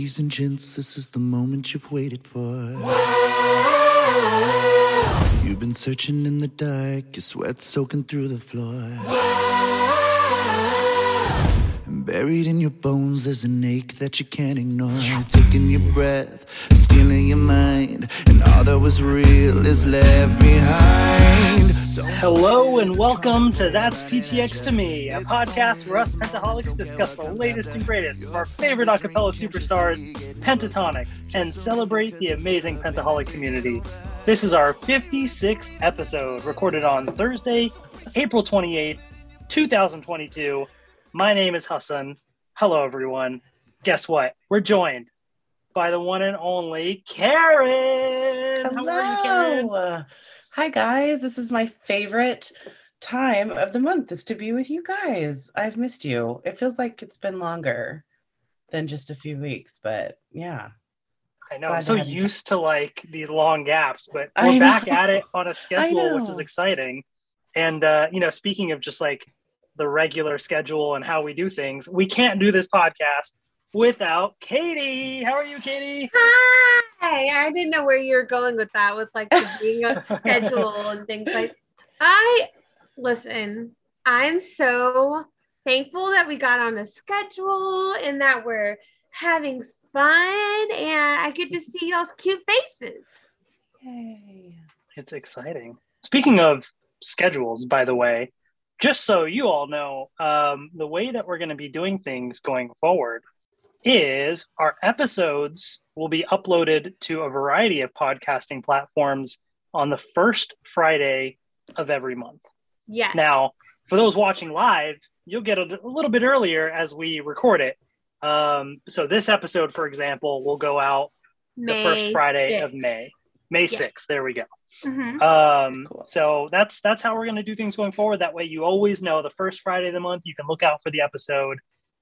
Ladies and gents, this is the moment you've waited for. You've been searching in the dark, your sweat soaking through the floor. And buried in your bones, there's an ache that you can't ignore. Taking your breath, stealing your mind, and all that was real is left behind. Hello and welcome to That's PTX to Me, a podcast where us Pentaholics discuss the latest and greatest of our favorite acapella superstars, Pentatonix, and celebrate the amazing Pentaholic community. This is our 56th episode, recorded on Thursday, April 28th, 2022. My name is Hassan. Hello, everyone. Guess what? We're joined by the one and only Karen. Are you, Karen? Hello. Hi guys. This is my favorite time of the month is to be with you guys. I've missed you. It feels like it's been longer than just a few weeks, but yeah. I know. Glad I'm to so you. used to like these long gaps, but we're back at it on a schedule, which is exciting. And uh, you know, speaking of just like the regular schedule and how we do things, we can't do this podcast without Katie. How are you, Katie? Hi, I didn't know where you were going with that, with like being on schedule and things like. I listen. I'm so thankful that we got on a schedule and that we're having fun, and I get to see y'all's cute faces. Yay. It's exciting. Speaking of schedules, by the way, just so you all know, um, the way that we're going to be doing things going forward is our episodes will be uploaded to a variety of podcasting platforms on the first Friday of every month. Yes. Now, for those watching live, you'll get a, a little bit earlier as we record it. Um, so this episode, for example, will go out the first May Friday of 6th. May, May Yeah. 6th. There we go. Mhm. Um, Cool. so that's that's how we're going to do things going forward. That way, you always know the first Friday of the month. You can look out for the episode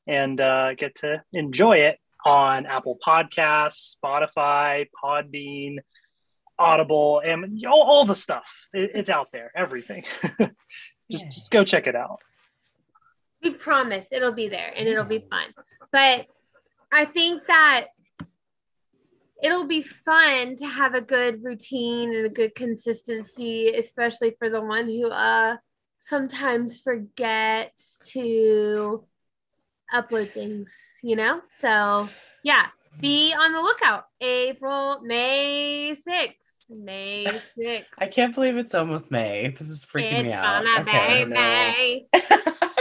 and uh, get to enjoy it on Apple Podcasts, Spotify, Podbean, Audible, and all, all the stuff. It, it's out there, everything. just Yeah. just go check it out. we promise it'll be there and it'll be fun. But I think that it'll be fun to have a good routine and a good consistency, especially for the one who uh sometimes forgets to upload things, you know? So yeah, be on the lookout. April, May 6th. May 6th. I can't believe it's almost May. This is freaking me it's out. gonna Okay. be May.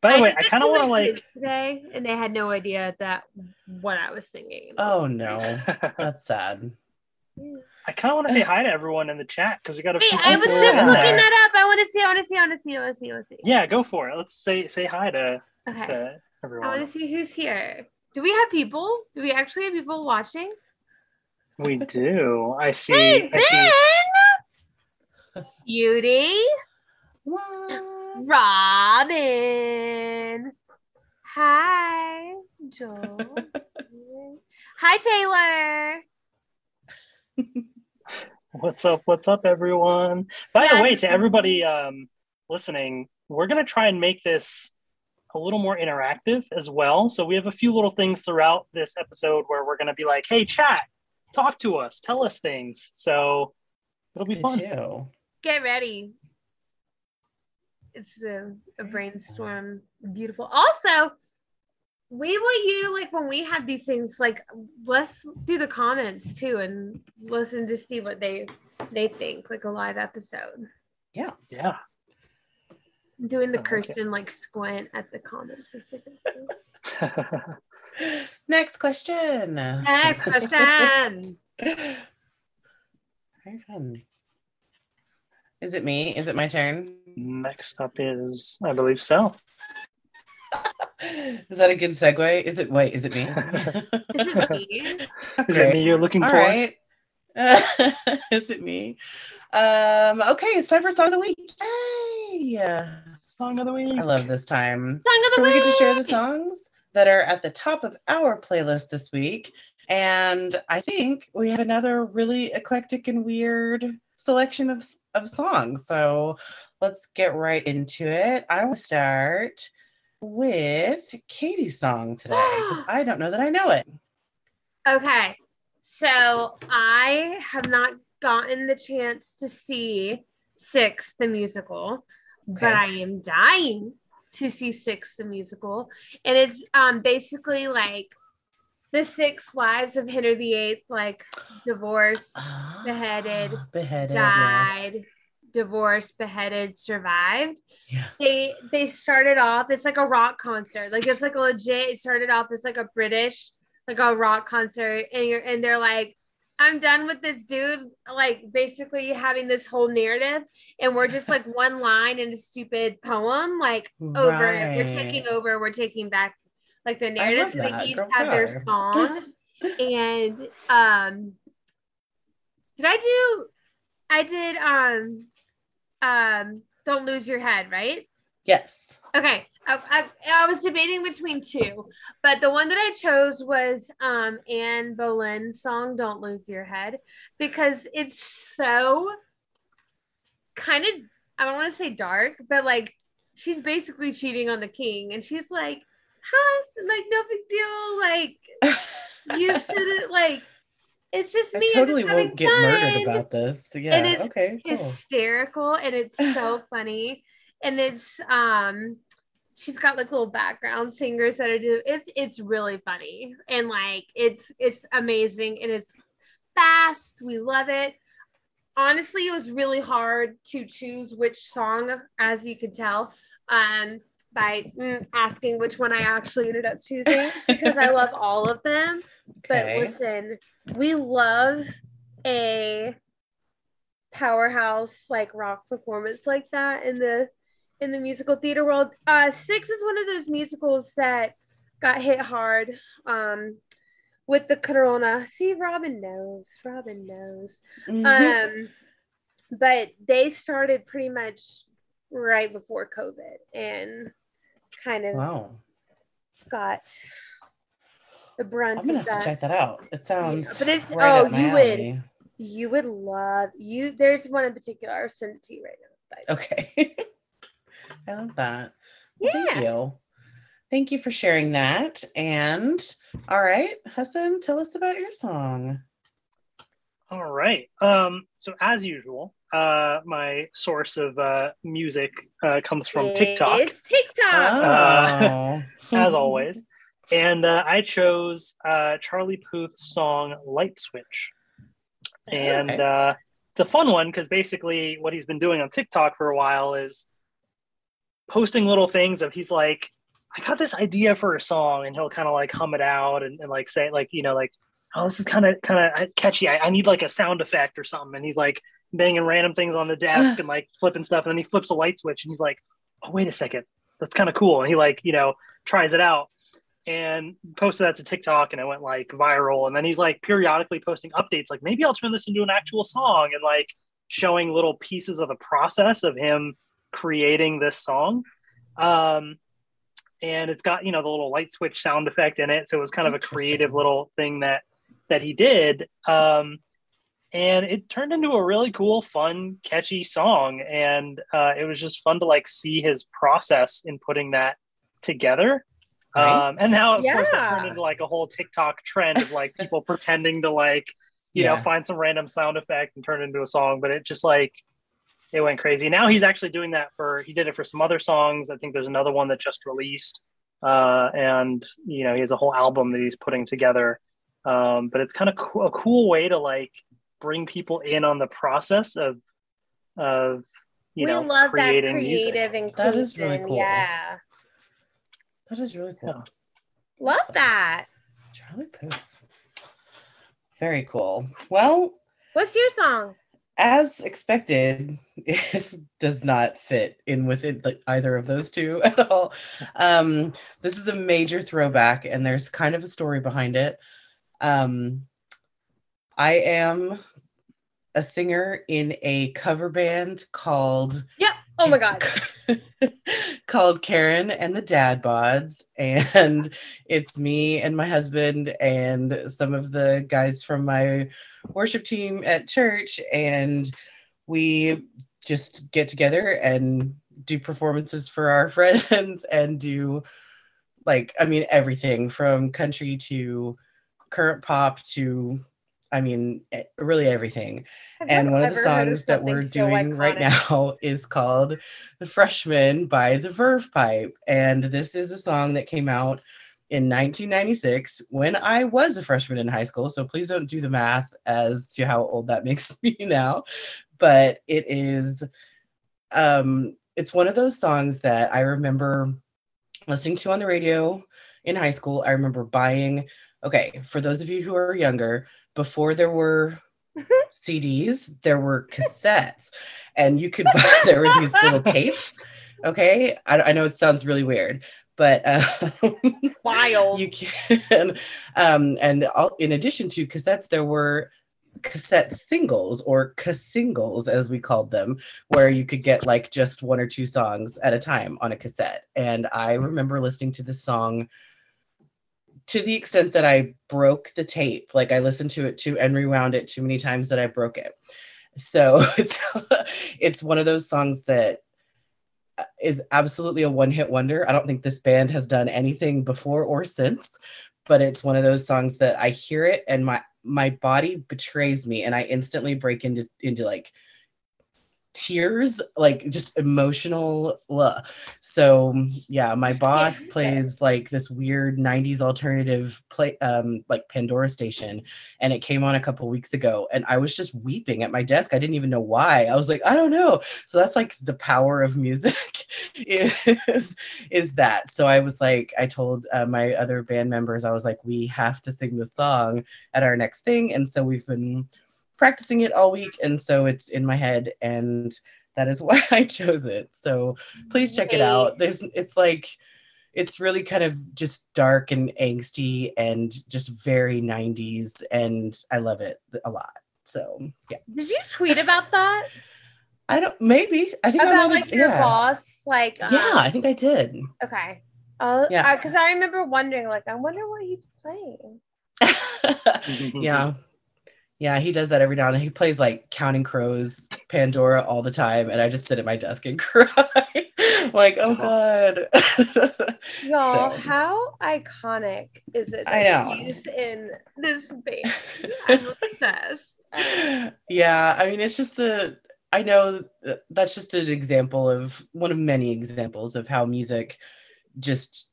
By the way, I kind of want to like. kids today, and they had no idea that what I was singing. oh no. That's sad. I kind of want to say hi to everyone in the chat because we got a Wait, few I was just looking there. that up. I want to see. I want to see. I want to see. I want to see. I want to see. Yeah, go for it. Let's say say hi to, Okay. to I want to see who's here. Do we have people? Do we actually have people watching? We do. I see. Hey, I see. Ben! Beauty, What? Robin. Hi, Joel. Hi, Taylor. What's up? What's up, everyone? By the way, to everybody um, listening, we're gonna try and make this a little more interactive as well. So we have a few little things throughout this episode where we're gonna be like, "Hey, chat, talk to us, tell us things." So it'll be Me fun. too. Get ready. It's a, a brainstorm. Beautiful. Also, we want you to like when we have these things, like let's do the comments too and listen to see what they they think, like a live episode. Yeah. I'm doing the I like it. Kirstin like squint at the comments. Next question. Next question. Very fun. Is it me? Is it my turn? Next up is, I believe so. Is that a good segue? Is it wait, is it me? Is it me? Is it me? It me you're looking All for? right. is it me? Um, okay, it's time for song of the week. Yay! Song of the week. I love this time. Song of the So we week. get to share the songs that are at the top of our playlist this week. And I think we have another really eclectic and weird selection of, of songs. So let's get right into it. I will start with Katie's song today because I don't know that I know it. Okay. So I have not gotten the chance to see Six the musical, Okay. but I am dying to see Six the musical. And it's um basically like the six wives of Henry VIII, like divorced, Ah, beheaded, beheaded, yeah. Divorced, beheaded, survived. yeah. They they started off, it's like a rock concert. Like it's like a legit, it started off as like a British, like a rock concert, and you're and they're like, I'm done with this dude, like basically having this whole narrative, and we're just like one line in a stupid poem, like over it. We're taking over, we're taking back like the narrative. So they each have their song. and um did I do I did um um don't lose your head, right? Yes. Okay. I, I, I was debating between two, but the one that I chose was um Anne Boleyn's song Don't Lose Your Head because it's so kind of I don't want to say dark, but like she's basically cheating on the king and she's like, huh, like no big deal. Like you shouldn't like it's just I me. I'm totally won't get murdered about this. Yeah. it's okay. Cool. hysterical and it's so funny and it's um she's got like little background singers that are do it's it's really funny and like it's it's amazing and it's fast we love it honestly it was really hard to choose which song as you can tell um by mm, asking which one i actually ended up choosing because i love all of them but listen we love a powerhouse like rock performance like that in the in the musical theater world. Uh Six is one of those musicals that got hit hard um with the corona. See, Robin knows. Robin knows. Mhm. Um but they started pretty much right before COVID and kind of wow. got the brunt I'm gonna of have to check that out. It sounds. but it's- right oh, you would- alley. You would love you there's one in particular, I'll send it to you right now. But Okay. I love that. Well, Yeah. Thank you. Thank you for sharing that. And all right, Hassan, tell us about your song. All right. Um, so as usual, uh, my source of uh, music uh, comes from TikTok, It's TikTok. Oh. as always. And uh, I chose uh, Charlie Puth's song "Light Switch," and Okay. uh, it's a fun one because basically what he's been doing on TikTok for a while is posting little things of he's like, I got this idea for a song, and he'll kind of like hum it out and, and like say like you know like, oh this is kind of kind of catchy. I, I need like a sound effect or something, and he's like banging random things on the desk and like flipping stuff, and then he flips a light switch, and he's like, oh wait a second, that's kind of cool, and he like you know tries it out and posted that to TikTok and it went like viral. And then he's like periodically posting updates, like maybe I'll turn this into an actual song and like showing little pieces of the process of him creating this song. Um, and it's got, you know, the little light switch sound effect in it. So it was kind of a creative little thing that, that he did. Um, and it turned into a really cool, fun, catchy song. And uh, it was just fun to like see his process in putting that together. Right. Um, and now, of course, that turned into like a whole TikTok trend of like people pretending to like, you know, find some random sound effect and turn it into a song. But it just like, it went crazy. Now he's actually doing that for, he did it for some other songs. I think there's another one that just released. Uh, and, you know, he has a whole album that he's putting together. Um, but it's kind of co- a cool way to like bring people in on the process of, of, you we know, love that creating music. creative inclusion. That is really cool. Yeah. That is really cool. Yeah. Love Awesome. that. Charlie Puth. Very cool. Well, What's your song? as expected, it does not fit in with it, like either of those two at all. Um, this is a major throwback, and there's kind of a story behind it. Um, I am a singer in a cover band called Yep. Oh my god. called Karen and the Dad Bods. And it's me and my husband and some of the guys from my worship team at church. And we just get together and do performances for our friends and do like I mean everything from country to current pop to I mean eh, really everything. Have And one of the songs that we're so doing right now is called The Freshman by the Verve Pipe. And this is a song that came out in 1996 when I was a freshman in high school. So please don't do the math as to how old that makes me now. But it is um it's one of those songs that I remember listening to on the radio in high school. I remember buying okay, for those of you who are younger, before there were CDs, there were cassettes, and you could buy. There were these little tapes. Okay, I, I know it sounds really weird, but uh, Wild. you can. Um, and all, in addition to cassettes, there were cassette singles or singles as we called them where you could get like just one or two songs at a time on a cassette and i remember listening to this song to the extent that I broke the tape. Like I listened to it too and rewound it too many times that I broke it. So it's it's one of those songs that uh, absolutely a one-hit wonder. I don't think this band has done anything before or since, but it's one of those songs that I hear it and my my body betrays me and I instantly break into into like tears like just emotional ugh. so yeah my boss plays like this weird 90s alternative play um like pandora station and it came on a couple weeks ago and i was just weeping at my desk. I didn't even know why. I was like i don't know. So that's like the power of music is is that. So i was like i told uh, my other band members i was like we have to sing this song at our next thing and so we've been practicing it all week and so it's in my head and that is why I chose it. So please check it out. There's it's like it's really kind of just dark and angsty and just very 90s and I love it a lot. So yeah. Did you tweet about that? I don't maybe. I think I about have- like your yeah. boss? Like um, Yeah, I think I did. Okay. Oh Yeah. yeah. Because I remember wondering, like, I wonder what he's playing. yeah. Yeah, he does that every now and then. He plays like Counting Crows, Pandora all the time, and I just sit at my desk and cry. like, oh uh-huh. god. Y'all, So. how iconic is it? I know. He's in this band. I'm obsessed. yeah, I mean, it's just the. I know that's just an example of one of many examples of how music just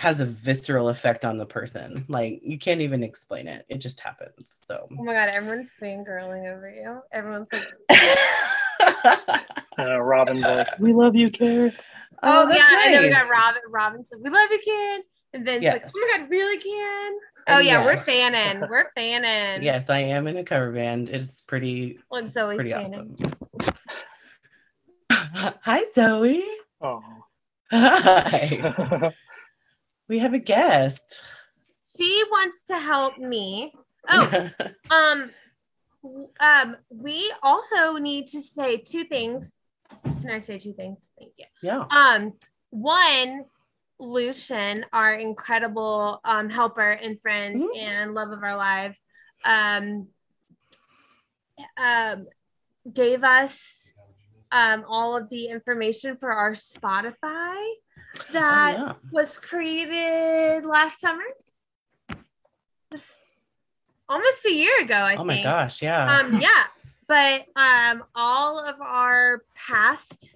has a visceral effect on the person. Like you can't even explain it; it just happens. So. Oh my god, everyone's fangirling over you. Everyone's like, Uh, Robin's like, "We love you, Karen." oh, that's yeah, I know we got. Robin. Robin said, "We love you, kid." And then it's like, "Oh my god, really, kid?" Oh And yeah, we're fanning. We're fanning. Yes, I am in a cover band. It's pretty, Like it's Zoe's pretty fanning. awesome. Hi, Zoe. Oh. Hi. We have a guest. She wants to help me. Oh, um, um, we also need to say two things. Can I say two things? Thank you. yeah. Um, one, Lucian, our incredible um, helper and friend Mhm. and love of our life, um, um, gave us um, all of the information for our Spotify Oh, that yeah. was created last summer. This- almost a year ago, I Oh think. Oh my gosh, yeah. Um, yeah, but um, all of our past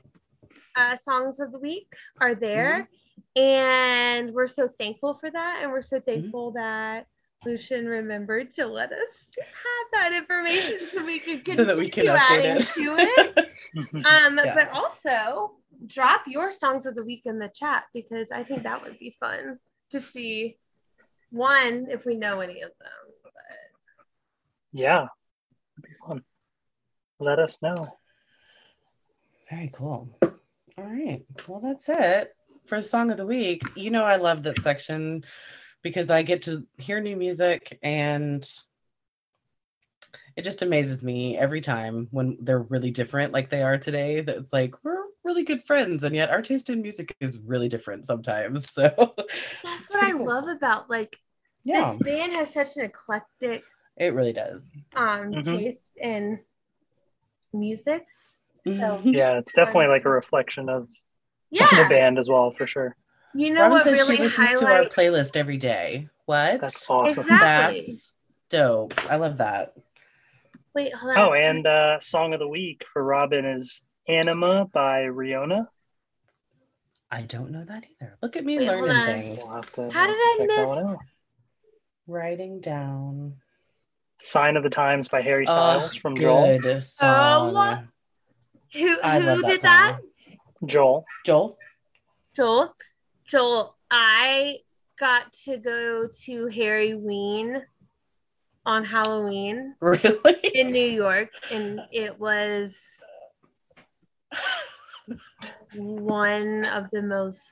uh, songs of the week are there, Mm-hmm. and we're so thankful for that, and we're so Mm-hmm. thankful that Lucian remembered to let us have that information so we could continue So that we can update adding it. to it. Um, Yeah. but also drop your songs of the week in the chat because I think that would be fun to see. One, if we know any of them. But yeah, it'd be fun. Let us know. Very cool. All right. Well, that's it for Song of the Week. You know, I love that section because I get to hear new music and it just amazes me every time when they're really different like they are today that it's like we're really good friends and yet our taste in music is really different sometimes so that's what I love about like yeah this band has such an eclectic it really does um Mhm. taste in music. So Mhm. Yeah, it's definitely like a reflection of yeah. the Yeah. band as well for sure. You know Robin what says really she listens to our playlist every day. What? That's awesome. Exactly. That's dope. I love that. Wait, hold on. Oh, and uh, song of the week for Robin is "Anima" by Riona. I don't know that either. Look at me Wait, hold learning on. things. We'll have to How did I check that miss- one out. Writing down. "Sign of the Times" by Harry Oh, Styles from Joel. good song. Oh, who I who that did that? song. Joel. Joel. Joel. Joel, I got to go to Harryween on Halloween Really? in New York, and it was one of the most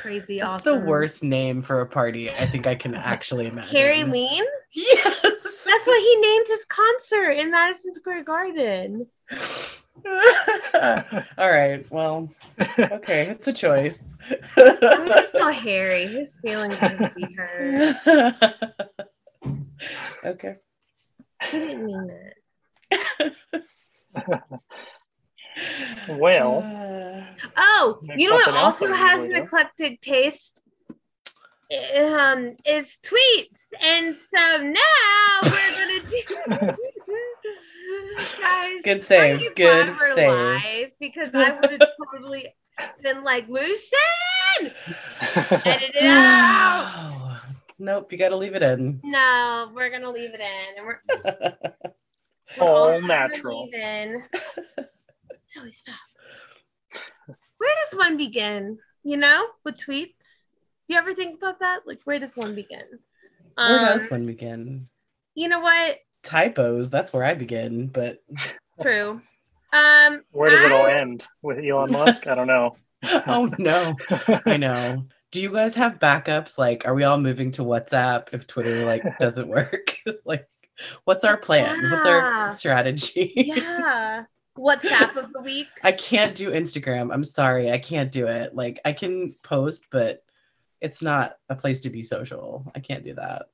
crazy That's awesome. the worst name for a party I think I can actually imagine. Harryween? Yes. That's what he named his concert in Madison Square Garden. All right. Well, okay. It's a choice. I'm gonna tell Harry. His feelings to be hurt. okay. He didn't mean that. Well, Uh, Oh, you know what also has an eclectic taste? Um, is tweets, and so now we're gonna do. Guys, good save. Good save. Because I would have totally been like, Lucian, edit it out. nope. You got to leave it in. No, we're gonna leave it in, and we're, we're All also gonna natural. Leave in- Silly stuff. Where does one begin? You know, with tweets. Do you ever think about that? Like, where does one begin? Where Um, does one begin? You know what? Typos. That's where I begin. But True. Um, Where does it all end with Elon Musk? I don't know. oh no, I know. Do you guys have backups? Like, are we all moving to WhatsApp if Twitter like doesn't work? like, what's our plan? What's our strategy? Yeah. WhatsApp of the week. I can't do Instagram. I'm sorry, I can't do it. Like, I can post, but it's not a place to be social. I can't do that.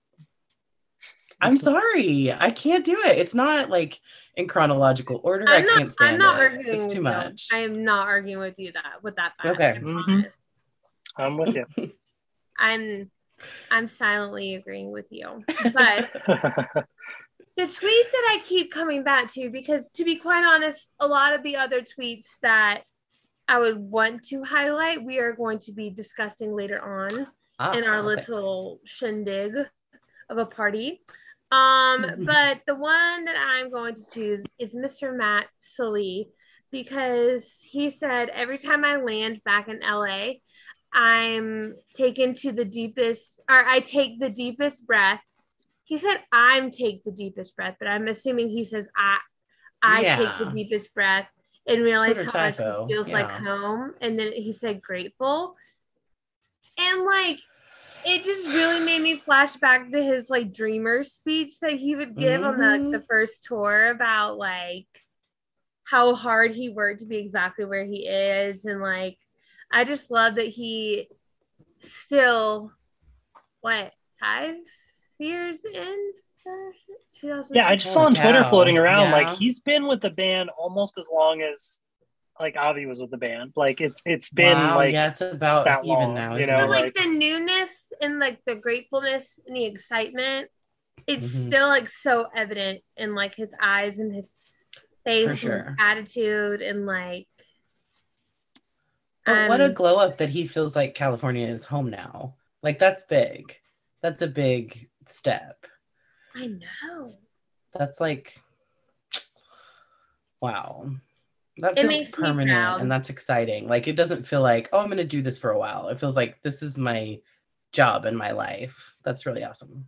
I'm sorry, I can't do it. It's not like in chronological order. I I'm not. can't stand I'm not it. arguing It's with too you. much. I am not arguing with you that with that. Fact, Okay. I Mhm. promise. I'm with you. I'm. I'm silently agreeing with you, but the tweet that I keep coming back to, because to be quite honest, a lot of the other tweets that I would want to highlight, we are going to be discussing later on Ah, in our okay. little shindig of a party. Um, but the one that I'm going to choose is Mr. Matt Sallee because he said every time I land back in LA, I'm taken to the deepest, or I take the deepest breath. He said I'm take the deepest breath, but I'm assuming he says I I take the deepest breath and realize Twitter how much typo, this feels like home. And then he said grateful. And like it just really made me flash back to his like dreamer speech that he would give on Mhm. the, the first tour about like how hard he worked to be exactly where he is and like I just love that he still what five years in yeah, I just saw on Twitter cow. floating around Yeah. like he's been with the band almost as long as like Avi was with the band. Like it's it's been wow, like yeah, it's about that even long, now. you know, but like, like- the newness and like the gratefulness and the excitement it's Mhm. still like so evident in like his eyes and his face For and his attitude and like But what a um, glow up that he feels like California is home now. Like that's big. That's a big step. i know That's like wow. That It feels makes me permanent proud. and that's exciting. Like it doesn't feel like, oh, I'm gonna do this for a while. It feels like this is my job in my life. That's really awesome.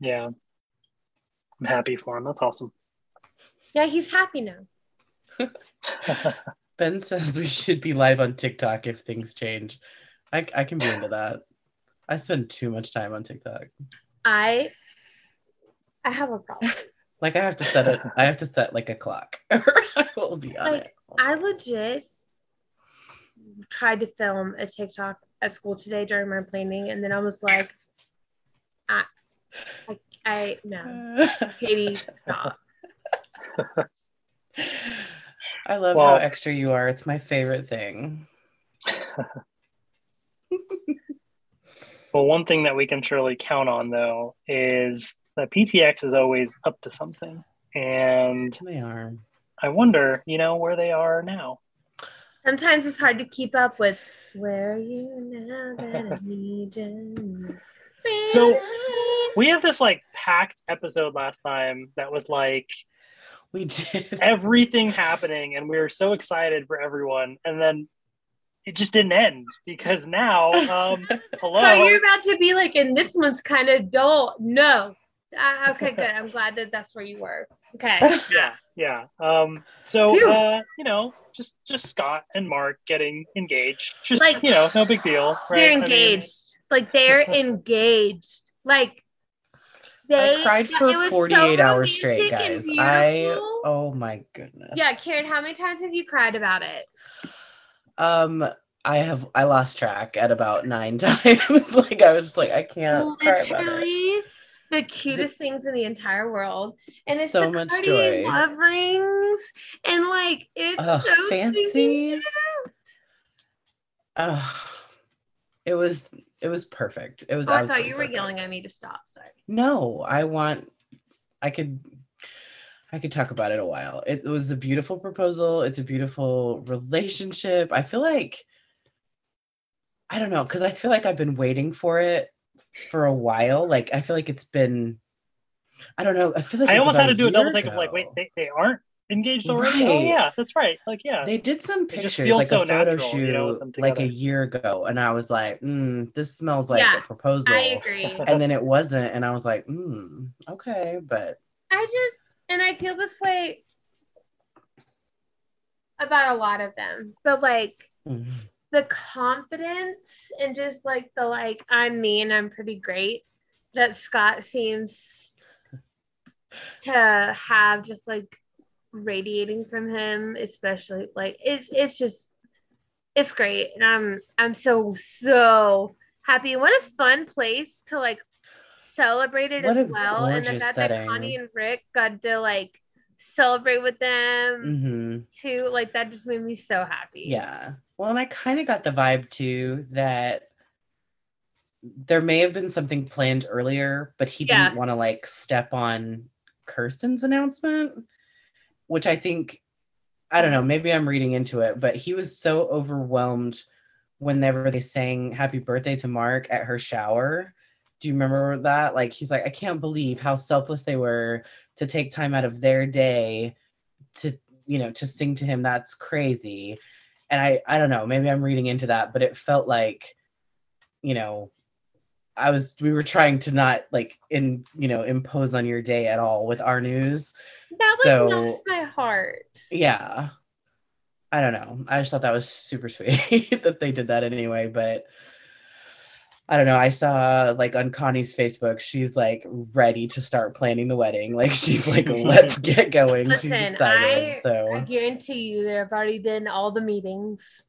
yeah. I'm happy for him. That's awesome. yeah he's happy now Ben says we should be live on TikTok if things change. I, I can be into that. I spend too much time on TikTok. I i have a problem Like I have to set it. I have to set like a clock. I will be on Like, it. i legit tried to film a tiktok at school today during my planning and then i was like i i, I no katie stop I love Well- how extra you are. It's my favorite thing. Well, one thing that we can surely count on, though, is that PTX is always up to something. And They are. I wonder, you know, where they are now. Sometimes it's hard to keep up with where are you now that I need you. So, We have this like packed episode last time that was like We did. everything happening, and we were so excited for everyone. And then it just didn't end because now, um, hello. So you're about to be like, and this one's kind of dull. No. Uh, okay, good. I'm glad that that's where you were. Okay. yeah yeah um so Phew. uh you know just just scott and mark getting engaged just Like, you know no big deal right They're I mean, engaged. like they're engaged. Like they I cried for it was so 48 hours straight, guys. I oh my goodness. Yeah, Karen, how many times have you cried about it? Um, I have I lost track at about nine times. like I was just like I can't cry about it. Literally the cutest things in the entire world. And it's So the much joy. love rings and like it's so fancy. Ugh. it was it was perfect. It was. Oh, I thought you were perfect. yelling at me to stop. Sorry. No, I want. I could. I could talk about it a while. It was a beautiful proposal. It's a beautiful relationship. I feel like. I don't know, because I feel like I've been waiting for it for a while. Like I feel like it's been. I don't know. I feel like i almost had to do a double take of like wait they, they aren't engaged already oh yeah that's right like yeah They did some just pictures, like so a photo natural, you know, shoot, like a year ago, and I was like, mm, "This smells like Yeah, a proposal." I agree. and then it wasn't, and I was like, mm, "Okay," but I just and I feel this way about a lot of them. But like mm, the confidence and just like the like I'm me and I'm pretty great that Scott seems to have just like radiating from him, especially like it's it's just it's great. And I'm I'm so so happy. What a fun place to like celebrate it What as well. And the fact setting. that Connie and Rick got to like celebrate with them mhm. too, like that just made me so happy. yeah. Well, and I kind of got the vibe too that there may have been something planned earlier, but he Yeah. didn't want to like step on Kirstin's announcement, which I think I don't know, maybe I'm reading into it, but he was so overwhelmed whenever they sang happy birthday to Mark at her shower. Do you remember that? Like he's like, I can't believe how selfless they were to take time out of their day to, you know, to sing to him. That's crazy. And I I don't know, maybe I'm reading into that, but it felt like, you know, I was we were trying to not like in, you know, impose on your day at all with our news That like So- melts my heart. yeah i don't know i just thought that was super sweet that they did that anyway but i don't know i saw like on connie's facebook she's like ready to start planning the wedding. Like she's like let's get going. She's Listen, excited I so. Guarantee you there have already been all the meetings.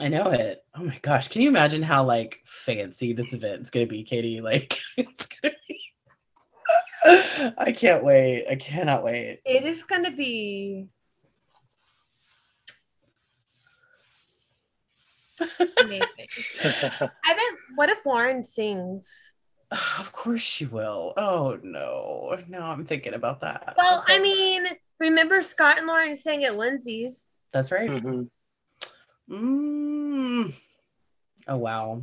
i know it. Oh my gosh can you imagine how like fancy this event's gonna be katie? Like it's gonna be i can't wait. I cannot wait. It is gonna be amazing. I bet what if Lauren sings? of course she will oh no No, i'm thinking about that Well, I mean, remember Scott and Lauren sang at Lindsay's. That's right. Mhm. Mm. Oh wow.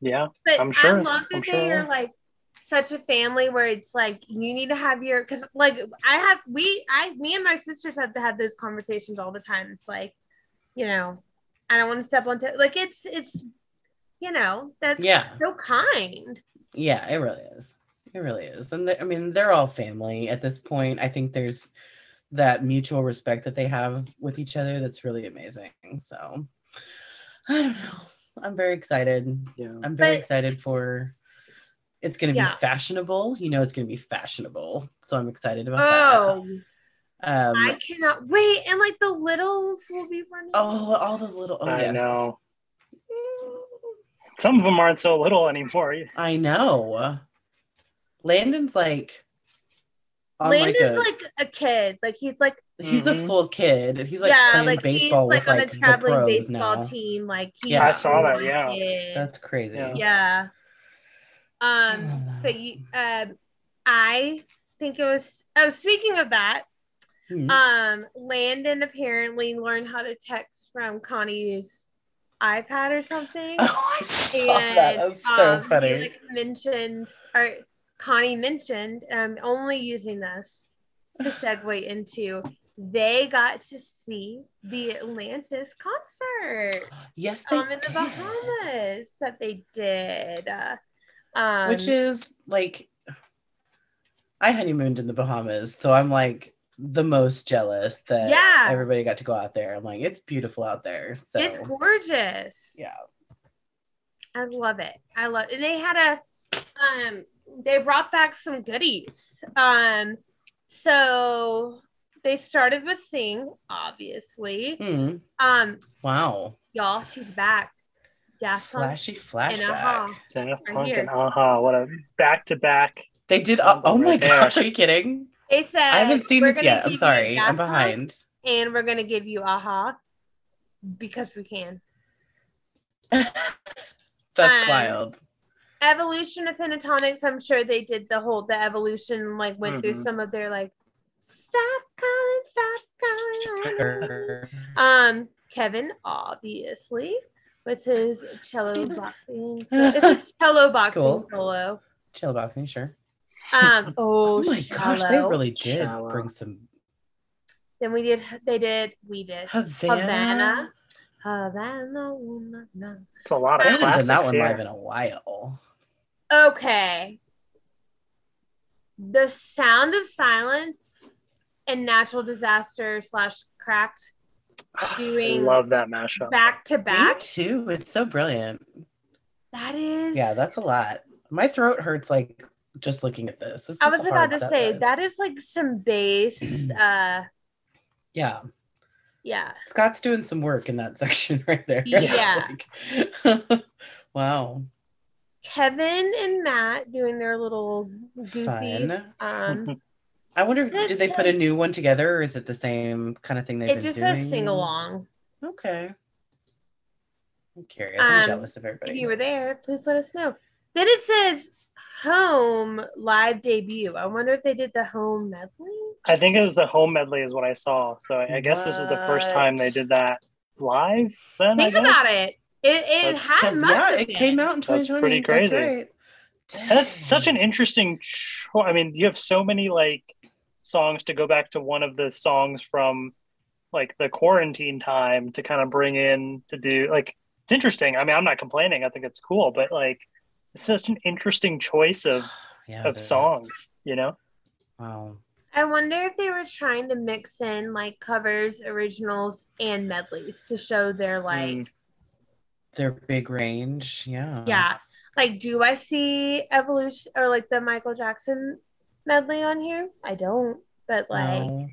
yeah But I'm sure. I love that I'm they sure. are like such a family where it's like you need to have your because like I have we I me and my sisters have to have those conversations all the time. It's like, you know, I don't want to step on to like it's it's you know, that's Yeah. so kind. Yeah, it really is. It really is. And they, I mean, they're all family at this point. I think there's that mutual respect that they have with each other that's really amazing. So I don't know. I'm very excited. yeah I'm very But- excited for it's going to Yeah. be fashionable. You know, it's going to be fashionable. So I'm excited about Oh, that. Um, I cannot wait. And like the littles will be running. oh, all the little, oh, i yes. know some of them aren't so little anymore I know. Landon's like on Landon's like a like a kid. Like he's like he's a Mhm. full kid. He's like yeah, playing like baseball he's with like on like a traveling baseball now. team. Like he's Yeah, I saw that, yeah. kid. That's crazy. Yeah. yeah. Um, but you, um, I think it was. Oh, speaking of that, Mhm. um, Landon apparently learned how to text from Connie's iPad or something. oh, I saw that. and That's so um, funny. he like mentioned or Connie mentioned um only using this to segue into they got to see the Atlantis concert yes, they um in the did. Bahamas that they did. Uh, um, which is like I honeymooned in the Bahamas, so I'm like the most jealous that Yeah. everybody got to go out there. I'm like, it's beautiful out there. So it's gorgeous. yeah. I love it. I love and they had a um they brought back some goodies. Um so they started with Sing, obviously. Hmm. Um Wow. y'all, she's back. Daft Punk. Flashy and flashback. Aha. Daft Punk here. and Aha, what a back to back. They did. Oh, oh my Right there. gosh, are you kidding? They said I haven't seen "We're this gonna yet. give I'm you sorry. I'm behind. And we're gonna give you Aha because we can. That's Um, wild. Evolution of Pentatonix, I'm sure they did the whole the evolution, like went through Mhm. some of their like stop calling, stop calling. Sure. Um, Kevin, obviously, with his cello boxing. So, it's his cello boxing Cool. solo. Chill boxing, sure. Um, oh, Oh my gosh, they really did Shallow. bring some Then we did. They did. We did. Havana. Havana. Havana. ooh, na, na. It's a lot I of haven't done classics that one here. live in a while. Okay. The sound of silence and natural disaster slash cracked I doing love that mashup. back to Me back. too. It's so brilliant. That is. Yeah, that's a lot. My throat hurts like just looking at this. this I was about to say list. that is like some bass. uh, Yeah, yeah. Scott's doing some work in that section right there. Yeah. Like- wow. Kevin and Matt doing their little goofy. Fun. Um, I wonder, did they put a new one together, or is it the same kind of thing they've it been just doing? says sing along. Okay. I'm curious. I'm Um, jealous of everybody. If you were there, please let us know. Then it says home live debut. I wonder if they did the home medley. I think it was the home medley is what I saw. So I I guess this is the first time they did that live. Then Think I guess. about it. It, it That's- had Because yeah, have it came out in That's 2020. pretty crazy. right. And it's such an interesting. Cho- I mean, you have so many like songs to go back to one of the songs from like the quarantine time to kind of bring in to do like it's interesting. I mean, I'm not complaining. I think it's cool, but like it's such an interesting choice of Yeah, it of is. songs. You know. Wow. I wonder if they were trying to mix in like covers, originals, and medleys to show their like, Mm. Their big range. Yeah. yeah. Like, do I see evolution or like the Michael Jackson medley on here? I don't, but like, No.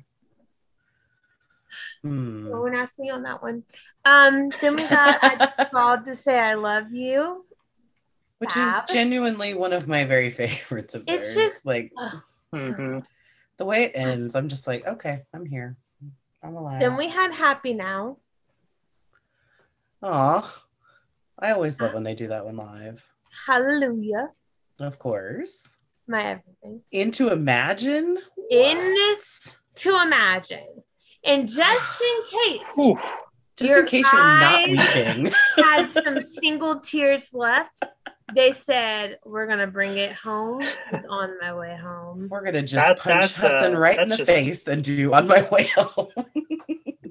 Hmm. no one asked me on that one. Um, then we got I just called to say I love you. Which Fab. is genuinely one of my very favorites of It's theirs. just- like Ugh. Mhm. the way it ends, I'm just like, okay, I'm here. I'm alive. Then we had Happy Now. Aw. I always Uh, love when they do that one live. Hallelujah. Of course. My everything. Into Imagine? In- What? To imagine. And just in case Oof. Just Your in case you're not eyes- weeping. had some single tears left, they said, We're gonna bring it home on my way home. We're gonna just That- punch that's, Hassan uh, right in the just- face and do on my way home.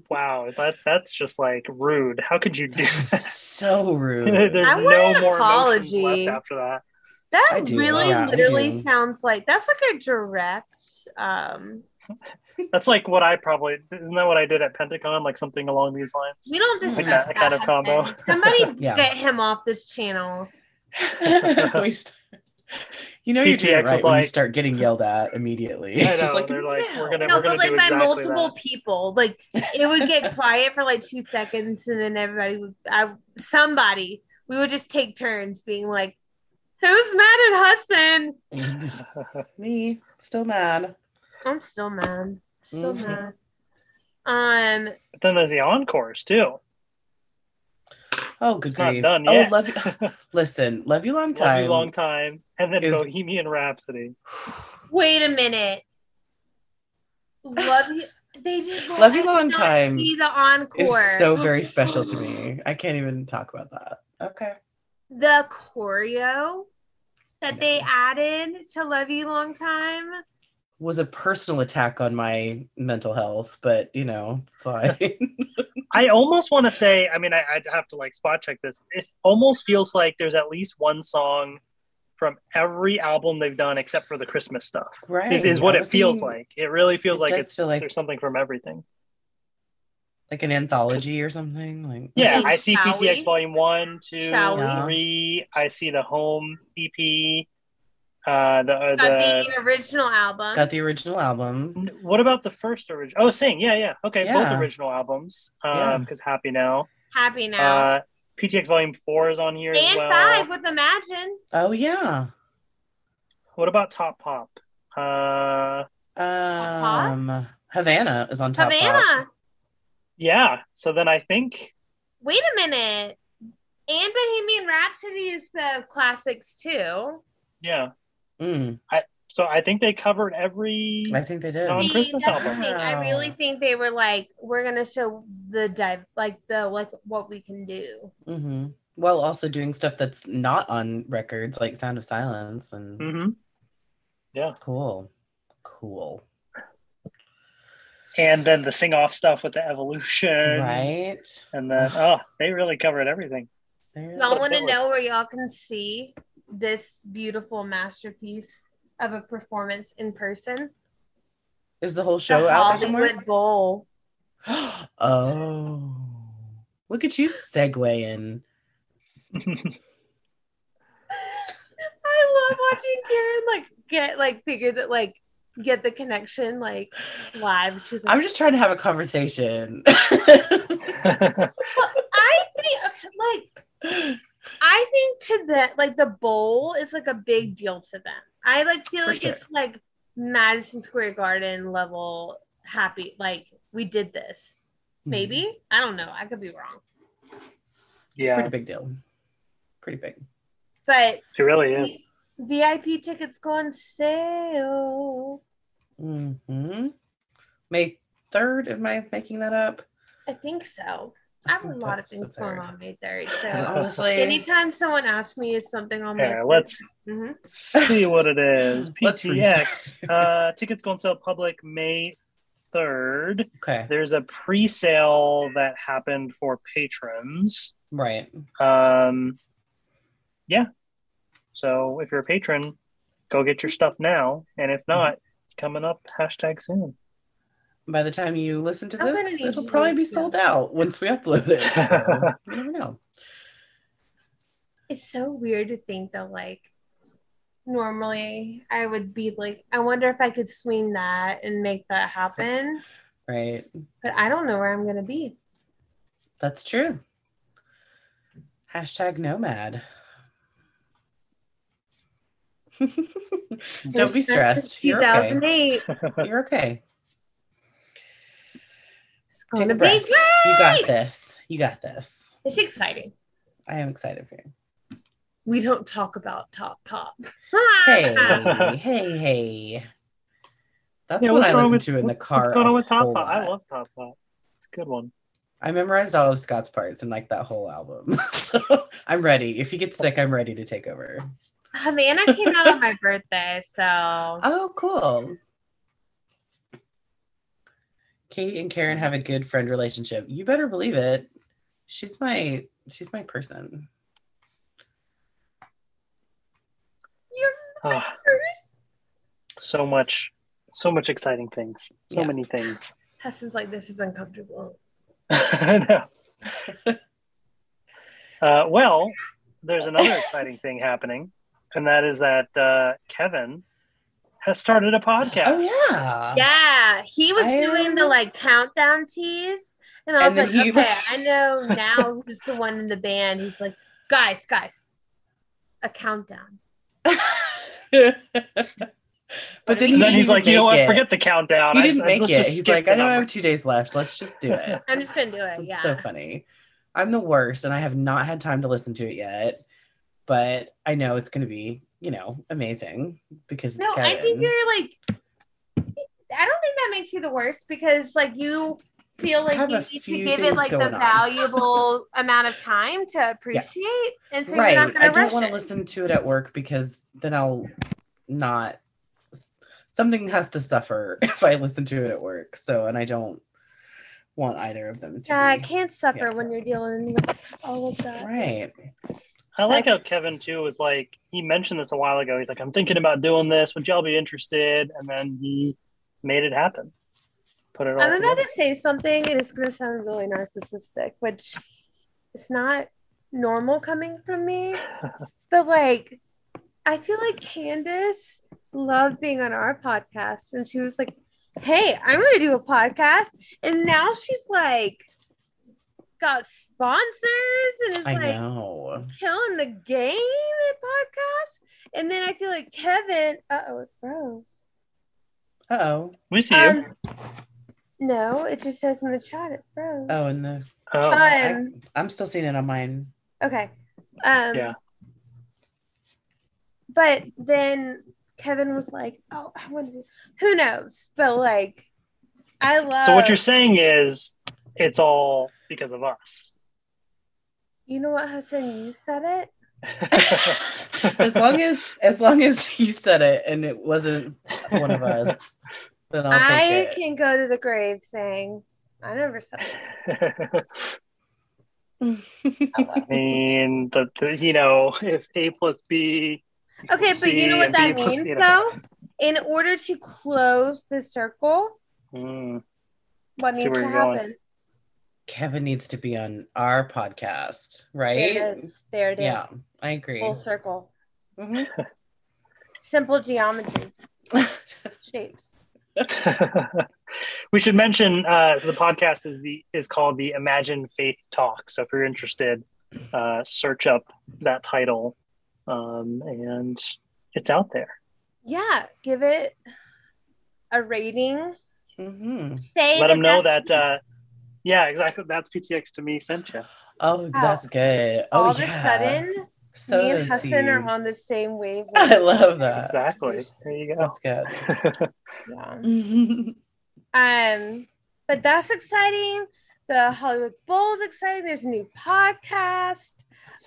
Wow, that that's just like rude. How could you do that? so rude. There's I want no an more emotions apology. left after that. That really yeah, literally sounds like that's like a direct um That's like what I probably isn't that what I did at Pentagon, like something along these lines. we don't Like discuss that that, kind of combo. Somebody Yeah. get him off this channel. We st- you know you're doing PTX right was when you start getting yelled at immediately. I Just know, they're like, "No." we're gonna- No, we're but like do by exactly multiple that. people. Like it would get quiet for like two seconds and then everybody would I somebody we would just take turns being like, Who's mad at Hudson? Me, still mad. I'm still mad. Still Mhm. mad. Um, But then there's the encores too. Oh, good It's not grief. done oh, yet. love you. Listen, love you long Time, Love you long time, and then is- Bohemian Rhapsody. wait a minute. Love you. They did. Love You Long Time See the is encore. so very special to me. I can't even talk about that. Okay. the choreo that they added to Love You Long Time. Was a personal attack on my mental health, but you know, it's fine. I almost want to say, I mean, I, I'd have to like spot check this. It almost feels like there's at least one song from every album they've done except for the Christmas stuff. right. Is, is what it feels thinking like. It really feels it like it's like- there's something from everything. Like an anthology or something. Like Yeah, I see we? PTX Volume One, Two, Three. I see the Home EP. Uh, the uh, Got the. the original album. got the original album. What about the first original? Oh, Sing. Yeah, yeah. Okay, both original albums. Yeah. Um, because Happy Now. Happy now. Uh, PTX Volume Four is on here as and well. five with Imagine. Oh yeah. What about Top Pop? Uh, Um Havana is on top. Pop. Havana. yeah. So then I think Wait a minute. And Bohemian Rhapsody is the classics too. yeah. Mm, So I think they covered every. I think they did. On See, Christmas album. the thing. I really think they were like, we're gonna show the dive, like the like what we can do. hmm While also doing stuff that's not on records, like Sound of Silence, and hmm cool, cool, And then the sing off stuff with the evolution. right? And then oh, they really covered everything. Y'all want to know where y'all can see this beautiful masterpiece of a performance in person? Is the whole show the out there somewhere? Bowl. oh, look at you segueing. I love watching Karen like get like figure that like get the connection like live. She's like, I'm just trying to have a conversation. I think like I think to that like the bowl is like a big deal to them. I like feel For like sure. it's like Madison Square Garden level happy. Like we did this. Maybe I don't know. I could be wrong, It's yeah, pretty big deal. Pretty big. but it really is. VIP tickets go on sale. hmm May 3rd, am I making that up? I think so. I have a think lot of things going on May third. So Honestly, anytime someone asks me is something on May Yeah, let's Mhm. see what it is. PTX. uh, tickets go on sale public May 3rd. okay, There's a pre sale that happened for patrons. right. Um, yeah. So if you're a patron, go get your stuff now. And if not, it's coming up hashtag soon. By the time you listen to I'm this, it'll probably be sold out once we upload it. So, you never know. It's so weird to think that like normally I would be like, I wonder if I could swing that and make that happen. Right. But I don't know where I'm gonna be. That's true. Hashtag nomad. Don't be stressed. You're okay. 2008. You're okay. It's Take gonna a be breath. great. You got this. You got this. It's exciting. I am excited for you. We don't talk about top top. Hey, hey, hey. That's Yeah, what I wrong listen with- to in the car. What's going on with Top whole Pop? I love Top Pop. It's a good one. I memorized all of Scott's parts and like that whole album. so I'm ready. If he gets sick, I'm ready to take over. Havana came out on my birthday, so Oh, cool. Katie and Karen have a good friend relationship. You better believe it. She's my she's my person. you're first. so much, so much exciting things. So Yeah. many things. Tessa's like, this is uncomfortable. no. Uh, well, there's another exciting thing happening, and that is that uh, Kevin has started a podcast. Oh yeah. Yeah, he was I doing the like countdown tease, and I And was then like, he- okay, I know now who's the one in the band who's like, guys, guys, a countdown. But then, then he's like, you know what? it. Forget the countdown. He I- didn't I- make let's it. just He's like, I know I number." have two days left. Let's just do it. I'm just gonna do it. It's Yeah. so funny. I'm the worst, and I have not had time to listen to it yet. But I know it's going to be, you know, amazing because it's No, Kevin. I think you're like. I don't think that makes you the worst because like you feel like you need to give it like the on. valuable amount of time to appreciate, and so right. you're not I gonna don't want to listen to it at work because then I'll not. Something has to suffer if I listen to it at work. So, and I don't want either of them to. Yeah, I can't suffer yeah. when you're dealing with all of that. Right. I like how Kevin too was like he mentioned this a while ago. He's like, I'm thinking about doing this. Would y'all be interested? And then he made it happen. Put it all I'm about to say something, and it's going to sound really narcissistic, which it's not normal coming from me. but like, I feel like Candace loved being on our podcast, and she was like, "Hey, I'm going to do a podcast," and now she's like, got sponsors and is I like know. killing the game at podcast. And then I feel like Kevin. Uh oh, it froze. Uh oh. We see you. Um, no, it just says in the chat it froze. Oh, and the oh, Um, I'm still seeing it on mine. okay. Um, Yeah. But then Kevin was like, "Oh, I want to." Who knows? But like, I love. so what you're saying is it's all because of us. You know what, Hassan? You said it. as long as as long as you said it and it wasn't one of us, then I'll I take it. can go to the grave saying, "I never said it." I mean, the, the you know, if A plus B. Okay, equals but you know what that B means, you know. though. In order to close the circle, Mm. what See needs to you're going. Happen? Kevin needs to be on our podcast, There right? it is. There it is. Yeah, I agree. Full circle. Mhm. Simple geometry. Shapes. we should mention uh, so the podcast is the is called the Imagine Faith Talk. So if you're interested, uh, search up that title, um, and it's out there. Yeah, give it a rating. Mhm. Say Let them know that. Uh, yeah, exactly. That's PTX to me sent you. Oh, that's good. Oh, all of yeah. a sudden, So me and those Hassan are on the same wavelength. I love that. Exactly. There you go. That's good. Yeah. Um, but that's exciting. The Hollywood Bowl is exciting. There's a new podcast.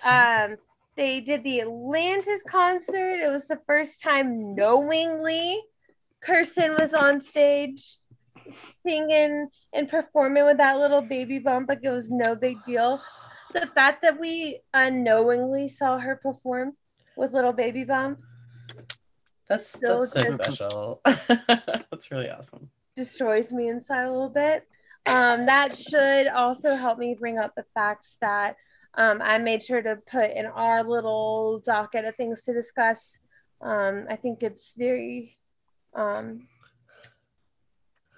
Um, they did the Atlantis concert. It was the first time knowingly Kirstin was on stage singing and performing with that little baby bump like it was no big deal. The fact that we unknowingly saw her perform with little baby bump that's So that's so special. that's really awesome. destroys me inside a little bit. Um, that should also help me bring up the fact that um, I made sure to put in our little docket of things to discuss. Um, I think it's very um,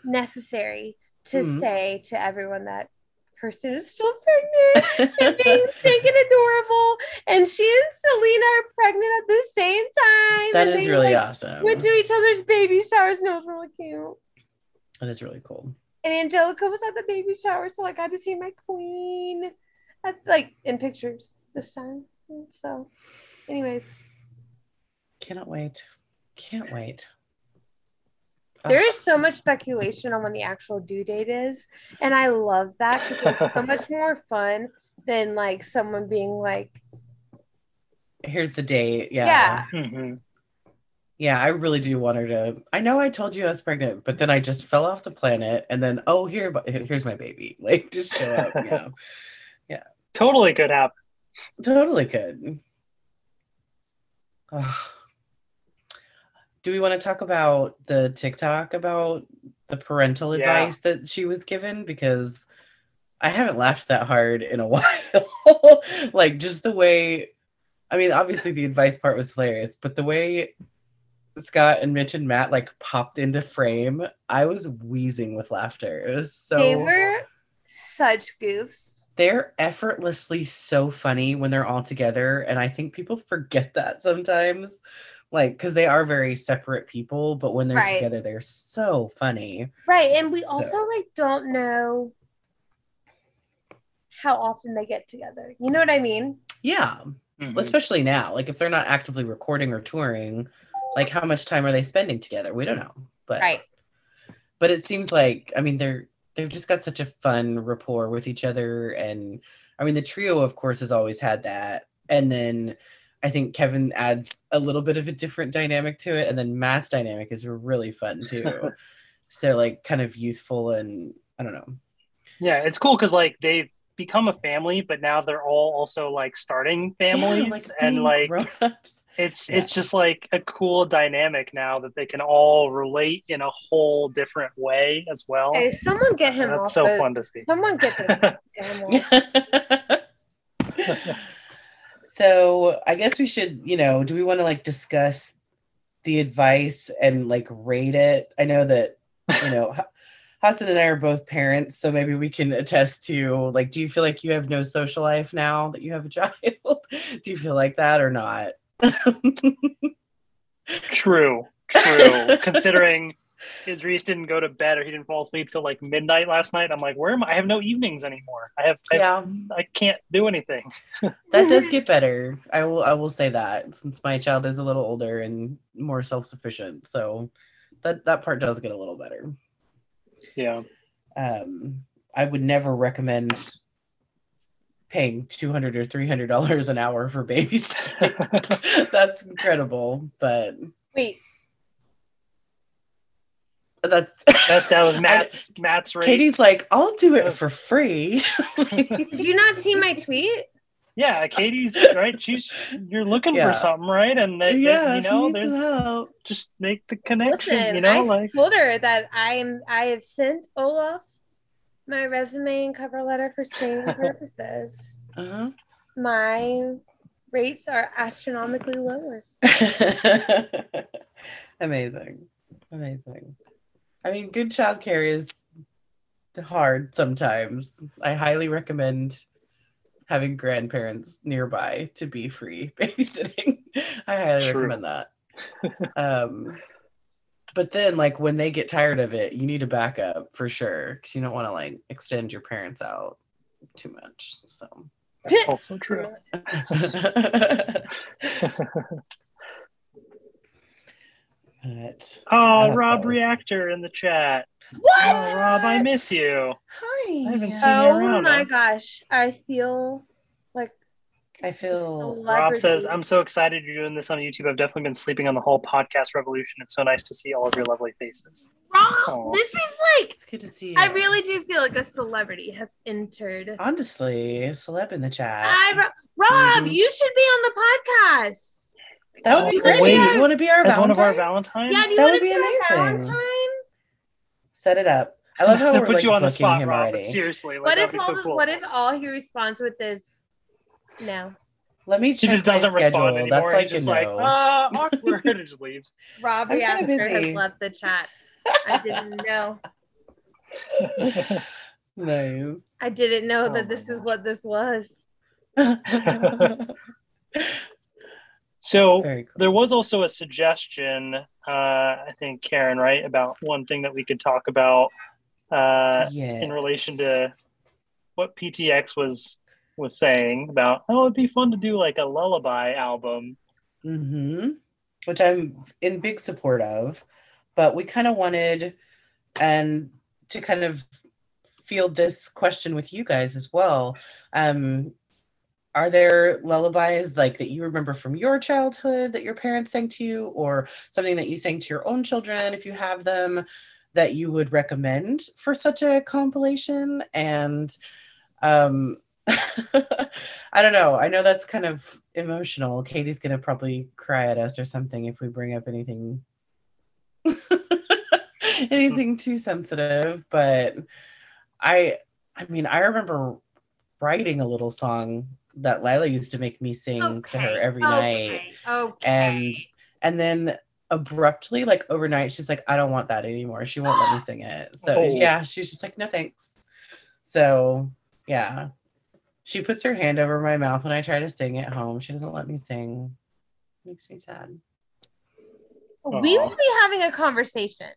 necessary to Mhm. say to everyone that person is still pregnant and being stinking adorable. And she and Selena are pregnant at the same time. That is really like, awesome. Went to each other's baby showers and it was really cute That is really cool. and Angelica was at the baby shower, so I got to see my queen, at, like in pictures this time. So, anyways, Cannot wait. Can't wait. There Ugh. is so much speculation on when the actual due date is, and I love that because it's so much more fun than like someone being like, Here's the date. Yeah. Yeah. hmm Yeah, I really do want her to. I know I told you I was pregnant, but then I just fell off the planet, and then oh, here, here's my baby. Like, just show up. Yeah, Totally could happen. totally could. Ugh. Do we want to talk about the TikTok about the parental Yeah. advice that she was given? Because I haven't laughed that hard in a while. like, just the way, I mean, obviously the advice part was hilarious, but the way Scott and Mitch and Matt like popped into frame, I was wheezing with laughter. It was so they were such goofs. they're effortlessly so funny when they're all together and i think people forget that sometimes like because they are very separate people, but when they're Right. together, they're so funny. Right. And we So- also like don't know how often they get together. You know what I mean? Yeah, Mhm. especially now. Like if they're not actively recording or touring, like how much time are they spending together? We don't know, but Right. but it seems like I mean they're they've just got such a fun rapport with each other, and I mean the trio, of course, has always had that, and then I think Kevin adds a little bit of a different dynamic to it, and then Matt's dynamic is really fun too. so like kind of youthful and I don't know. Yeah, it's cool because like they've become a family, but now they're all also like starting families, Yeah, and like grown-ups. it's Yeah. it's just like a cool dynamic now that they can all relate in a whole different way as well. Hey, someone get him off That's so the- fun to see. Someone get this animal. so I guess we should, you know, do we want to like discuss the advice and like rate it? I know that, you know, Hassan and I are both parents, so maybe we can attest to like, do you feel like you have no social life now that you have a child? do you feel like that or not? True, true. Considering Idris didn't go to bed or he didn't fall asleep till like midnight last night, I'm like, where am I? I have no evenings anymore. I have, I, yeah, I can't do anything. that does get better. I will I will say that since my child is a little older and more self-sufficient. So that that part does get a little better. Yeah, um, I would never recommend paying two hundred or three hundred dollars an hour for babysitting. that's incredible, but Wait, that's that that was Matt's Matt's rate. Katie's like, I'll do it for free. did you not see my tweet? Yeah, Katie's right. She's you're looking Yeah. for something, right? And they, they- yeah, you know, there's help. just make the connection. Listen, you know, I like told her that I'm I have sent Olaf my resume and cover letter for screening purposes. Uh-huh. My rates are astronomically lower. Amazing. Amazing. I mean, good childcare is hard sometimes. I highly recommend having grandparents nearby to be free babysitting. I highly True. recommend that. um, but then, like, when they get tired of it, you need a backup for sure because you don't want to like extend your parents out too much. So. that's also true. but Oh, Rob those. Reactor in the chat. What? Oh, Rob, I miss you. Hi. I haven't seen Oh around, my huh? gosh. I feel like I feel Rob says, I'm so excited you're doing this on YouTube. I've definitely been sleeping on the whole podcast revolution. It's so nice to see all of your lovely faces. Rob, Aw. this is like it's good to see you. I really do feel like a celebrity has entered. honestly celeb in the chat. I, Ro- Rob, Mhm. you should be on the podcast. That would be great. wait. You want to be our As one of our Valentine? Valentines? Yeah, do you That want would to be be, amazing. Valentine? Set it up. I love how to we're put like you on the spot, him Rob. already. Seriously, like, What if all so cool. what if all he responds with is no? Let me She just doesn't respond schedule. anymore. That's and like he's a just like, no. ah, awkward, and just leaves. Rob I'm kinda Reactor has left the chat. I didn't know. nice. I didn't know Oh that my this is what this was. So cool. there was also a suggestion, uh, I think, Karen, right, about one thing that we could talk about uh, yes. in relation to what PTX was was saying about, oh, it'd be fun to do like a lullaby album. hmm Which I'm in big support of, but we kind of wanted and to kind of field this question with you guys as well. Um, are there lullabies like that you remember from your childhood that your parents sang to you, or something that you sang to your own children if you have them that you would recommend for such a compilation? And um, I don't know. I know that's kind of emotional. Katie's gonna probably cry at us or something if we bring up anything anything too sensitive. But I I mean I remember writing a little song that Lila used to make me sing to her every night. Okay. Okay. And and then abruptly, like overnight, she's like, I don't want that anymore. She won't let me sing it. So Oh. yeah, she's just like, no thanks. So yeah. She puts her hand over my mouth when I try to sing at home. She doesn't let me sing. Makes me sad. we will be having a conversation.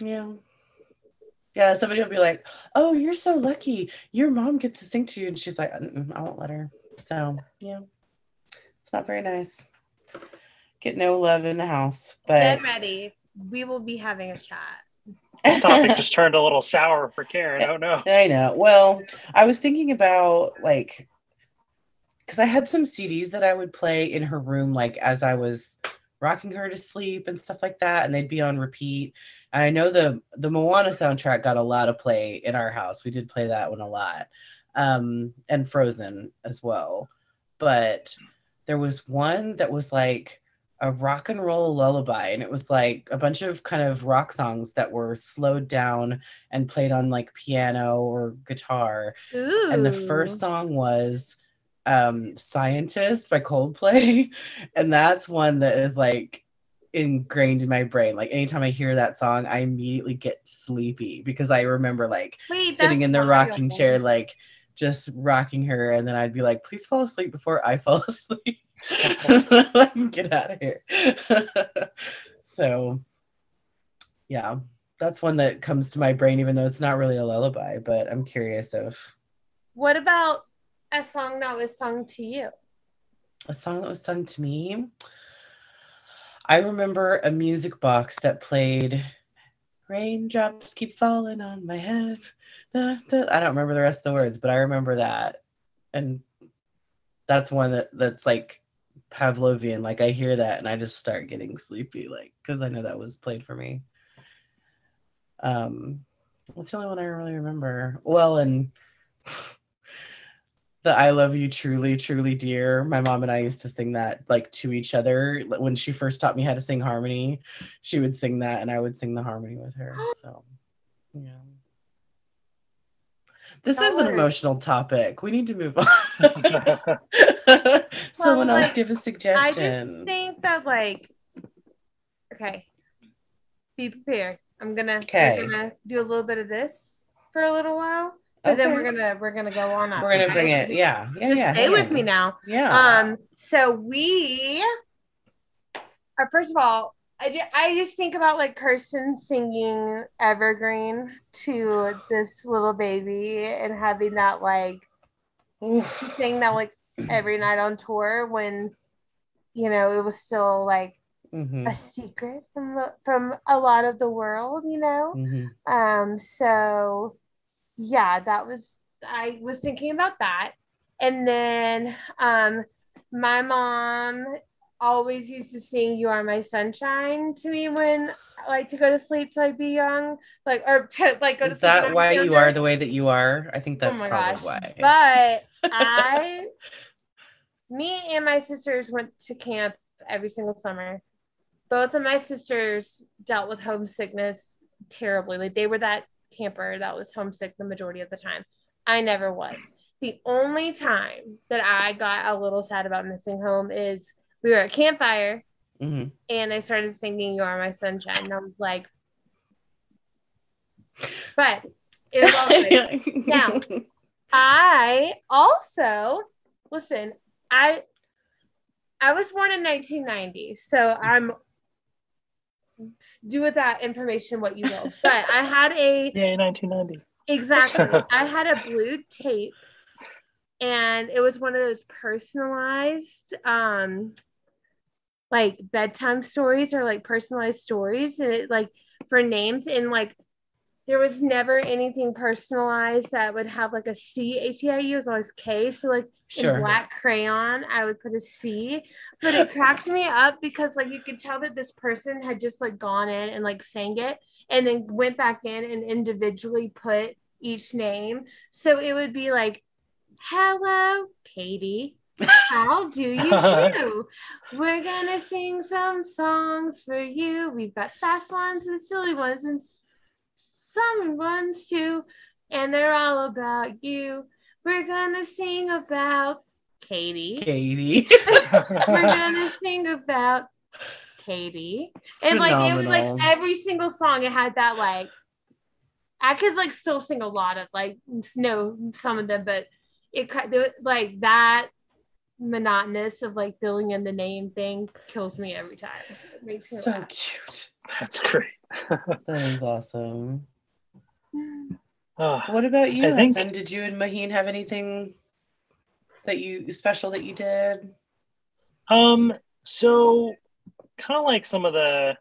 Yeah. Yeah, somebody will be like, "Oh, you're so lucky. Your mom gets to sing to you," and she's like, "I won't let her." So, yeah, it's not very nice. Get no love in the house, but Get ready. We will be having a chat. This topic just turned a little sour for Karen. Oh no. I know. Well, I was thinking about like because I had some CDs that I would play in her room, like as I was rocking her to sleep and stuff like that, and they'd be on repeat. I know the the Moana soundtrack got a lot of play in our house. We did play that one a lot, um, and Frozen as well. But there was one that was like a rock and roll lullaby, and it was like a bunch of kind of rock songs that were slowed down and played on like piano or guitar. Ooh. And the first song was um Scientist by Coldplay. And that's one that is like ingrained in my brain. Like anytime I hear that song, I immediately get sleepy because I remember like Wait, sitting in the rocking chair, like just rocking her, and then I'd be like, please fall asleep before I fall asleep. so I can get out of here. so yeah, that's one that comes to my brain, even though it's not really a lullaby, but I'm curious of What about a song that was sung to you? a song that was sung to me. I remember a music box that played Raindrops Keep Falling on My Head. I don't remember the rest of the words, but I remember that. And that's one that, that's like Pavlovian. Like I hear that and I just start getting sleepy, like because I know that was played for me. Um, that's the only one I really remember. Well, and the I love you truly, truly dear. My mom and I used to sing that like to each other. When she first taught me how to sing harmony, she would sing that and I would sing the harmony with her. So yeah. This That is an emotional topic. We need to move on. Someone Well, else like, give a I just suggestion. think that like okay. Be prepared. I'm gonna Okay. we're gonna do a little bit of this for a little while. But then we're gonna we're gonna go on up. We're gonna bring it. Yeah. Yeah. Just yeah. stay with on. me now. Yeah. Um, so we are first of all, I, ju- I just think about like Kirstin singing Evergreen to this little baby and having that like saying that like every night on tour when you know it was still like Mhm. a secret from from a lot of the world, you know. Mhm. Um, so yeah, that was I was thinking about that. And then um my mom always used to sing You Are My Sunshine to me when I like to go to sleep so I'd be young. Like or to like go to Is sleep when that why you are the way that you are? I think that's oh probably gosh. why. But I me and my sisters went to camp every single summer. Both of my sisters dealt with homesickness terribly. Like they were that camper that was homesick the majority of the time. I never was. The only time that I got a little sad about missing home is we were at campfire Mhm. and I started singing You Are My Sunshine. And I was like, but it was all good. Now, I also listen. I I was born in 1990, so I'm do with that information what you will. But I had a yeah, 1990. exactly. I had a blue tape, and it was one of those personalized, um, like bedtime stories or like personalized stories, and it like for names and like there was never anything personalized that would have like a C H E I U. It was always K. So like in black crayon, I would put a C. But it cracked me up because like you could tell that this person had just like gone in and like sang it and then went back in and individually put each name. So it would be like, Hello, Katie. How do you uh-huh. do? We're gonna sing some songs for you. We've got fast ones and silly ones and s- some ones too, and they're all about you. We're gonna sing about Katie. Katie. We're gonna sing about Katie. And like it was like every single song it had that like I could like still sing a lot of like no some of them, but it like that monotonous of like filling in the name thing kills me every time. It makes me So laugh. cute. That's great. That is awesome. Oh, What about you, I think- Hassan? Did you and Maheen have anything that you special that you did? Um, so kind of like some of the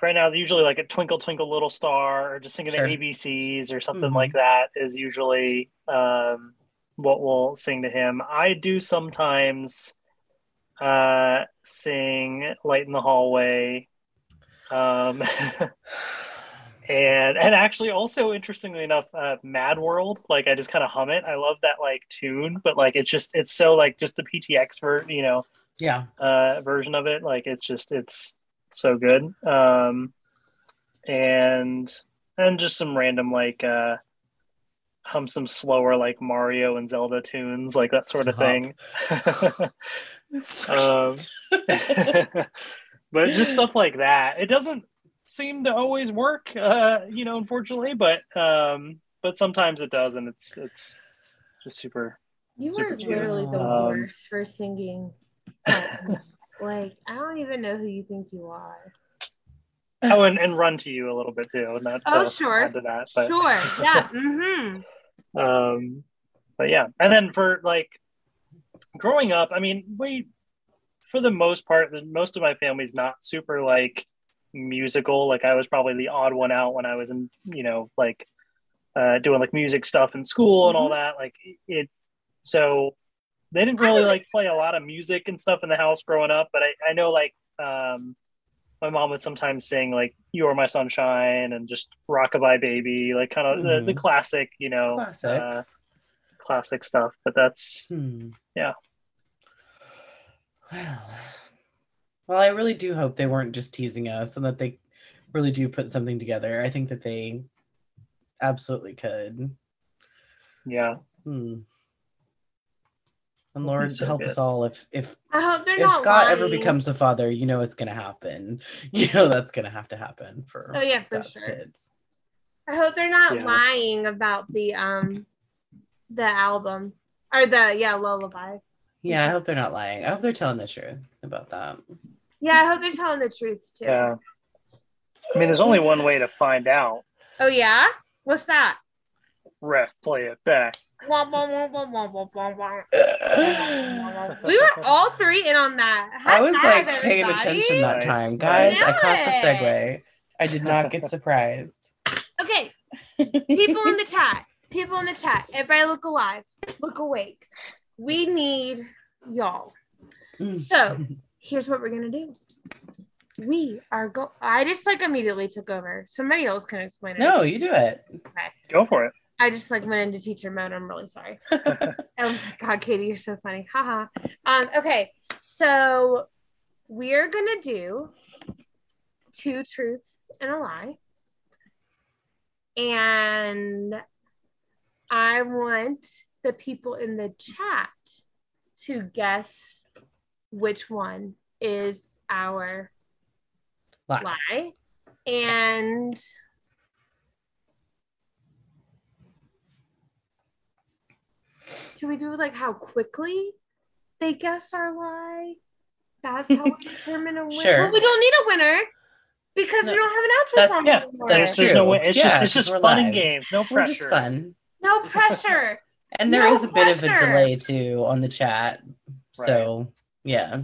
right now, usually like a Twinkle Twinkle Little Star or just singing Sure. the ABCs or something Mhm. like that is usually um what we'll sing to him. I do sometimes uh sing Light in the Hallway. Um and and actually also interestingly enough uh mad world like i just kind of hum it. I love that like tune but like it's just it's so like just the ptx for you know Yeah. uh version of it like it's just it's so good. Um and and just some random like uh hum some slower like mario and zelda tunes like that sort of thing. Um but just stuff like that. It doesn't seem to always work uh you know unfortunately but um but sometimes it does and it's it's just super You Super are cute. literally the Um, worst for singing. like I don't even know who you think you are. oh and, and run to you a little bit too not Oh, to sure. to that but Sure. Yeah. Mm-hmm. um but yeah and then for like growing up i mean we for the most part the- most of my family's not super like musical like i was probably the odd one out when i was in you know like uh doing like music stuff in school and all that like it so they didn't really like play a lot of music and stuff in the house growing up but i i know like um my mom would sometimes sing like "You Are My Sunshine" and just "Rockabye Baby," like kind of the, the Mhm. classic, you know, uh, classic stuff. But that's Hmm. Yeah. Well, well, I really do hope they weren't just teasing us and that they really do put something together. I think that they absolutely could. yeah, Hmm. And Would be Lord so help good. us all if if I hope they're if not Scott ever becomes a father, you know it's gonna happen. You know that's gonna have to happen for Oh, yeah, for Scott's sure. kids. I hope they're not Yeah. lying about the um the album or the yeah lullaby. Yeah, I hope they're not lying. I hope they're telling the truth about that. Yeah, I hope they're telling the truth too. yeah. I mean, there's only one way to find out. Oh yeah, what's that? Ref, play it back. We were all three in on that. High I was five, like paying attention that time, guys. I nice. caught the segue. I did not get surprised. Okay, people in the chat, people in the chat, everybody look alive, look awake. We need y'all. Mm. So here's what we're gonna do. We are go. I just like immediately took over. Somebody else can explain it. No, you do it. Okay. Go for it. I just like went into teacher mode. I'm really sorry. oh my god, Katie, you're so funny. Haha. um, okay, so we're gonna do two truths and a lie. And I want the people in the chat to guess which one is our Lie. lie. And should we do like how quickly they guess our lie? That's how we determine a winner. Sure. Well, we don't need a winner because No, we don't have an outro that's- song Yeah, anymore. That's there's, there's true. no way. It's Yeah, just it's just we're fun and games, no We're just pressure. fun. No pressure. And there No is a bit of a delay too on the chat. So yeah.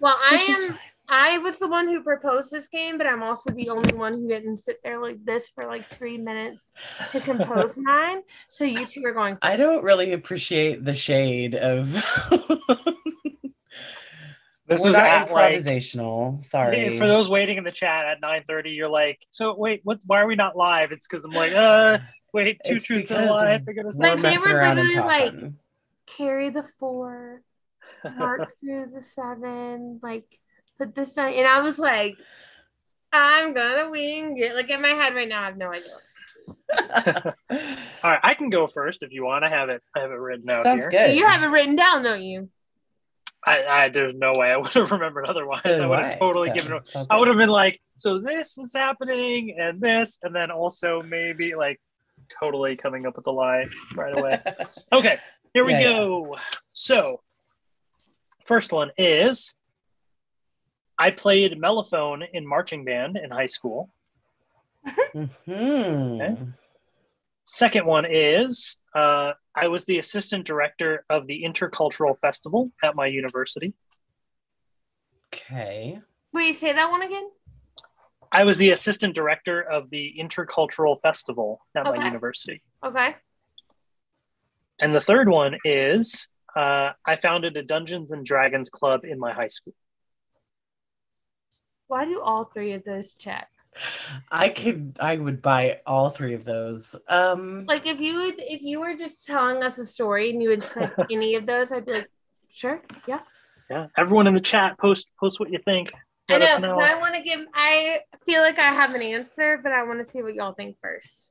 Well, I Which am. I was the one who proposed this game, but I'm also the only one who didn't sit there like this for like three minutes to compose mine. So you two are going. I don't really appreciate the shade of This We're was not at like improvisational. Sorry. for those waiting in the chat at 9:30. You're like, so wait, what? Why are we not live? It's because I'm like, uh, wait, two It's truths and a lie. I figured it's We're Like, they were literally, like, carry the four, mark through the seven, like put this on. And I was like, I'm gonna wing it. Like in my head right now, I have no idea. All right, I can go first if you want. I have it. I have it written out Sounds here. good. You have it written down, don't you? I, I there's no way I would have remembered otherwise. So I would have totally so given. it- it's I would have been like, so this is happening and this, and then also maybe like totally coming up with a lie right away. Okay, Here we Yeah, yeah. go. So, first one is I played mellophone in marching band in high school. Mhm. Second one is uh, I was the assistant director of the Intercultural Festival at my university. Okay. Wait, say that one again. I was the assistant director of the Intercultural Festival at my university. Okay. And the third one is uh, I founded a Dungeons and Dragons club in my high school. Why do all three of those check? I could I would buy all three of those. Um Like if you would, if you were just telling us a story and you would said any of those, I'd be like, sure, yeah. Yeah, everyone in the chat post post what you think. Let I us know. know. 'cause I want to give. I feel like I have an answer, but I want to see what y'all think first.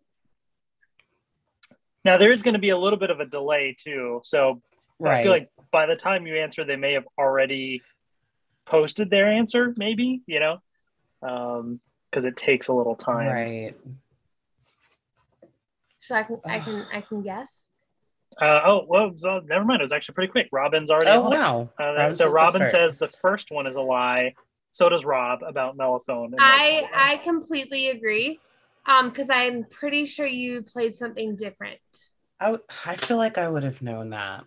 Now there is going to be a little bit of a delay too, so right. I feel like by the time you answer, they may have already posted their answer. Maybe you know, because it takes a little time. right. So I can, I can, I can guess. Uh, oh, well, so never mind. It was actually pretty quick. Robin's already. Oh wow. Uh, so says the Robin says the first. first one is a lie. So does Rob about mellophone. I. I completely agree. Um, because I'm pretty sure you played something different. I, w- I feel like I would have known that.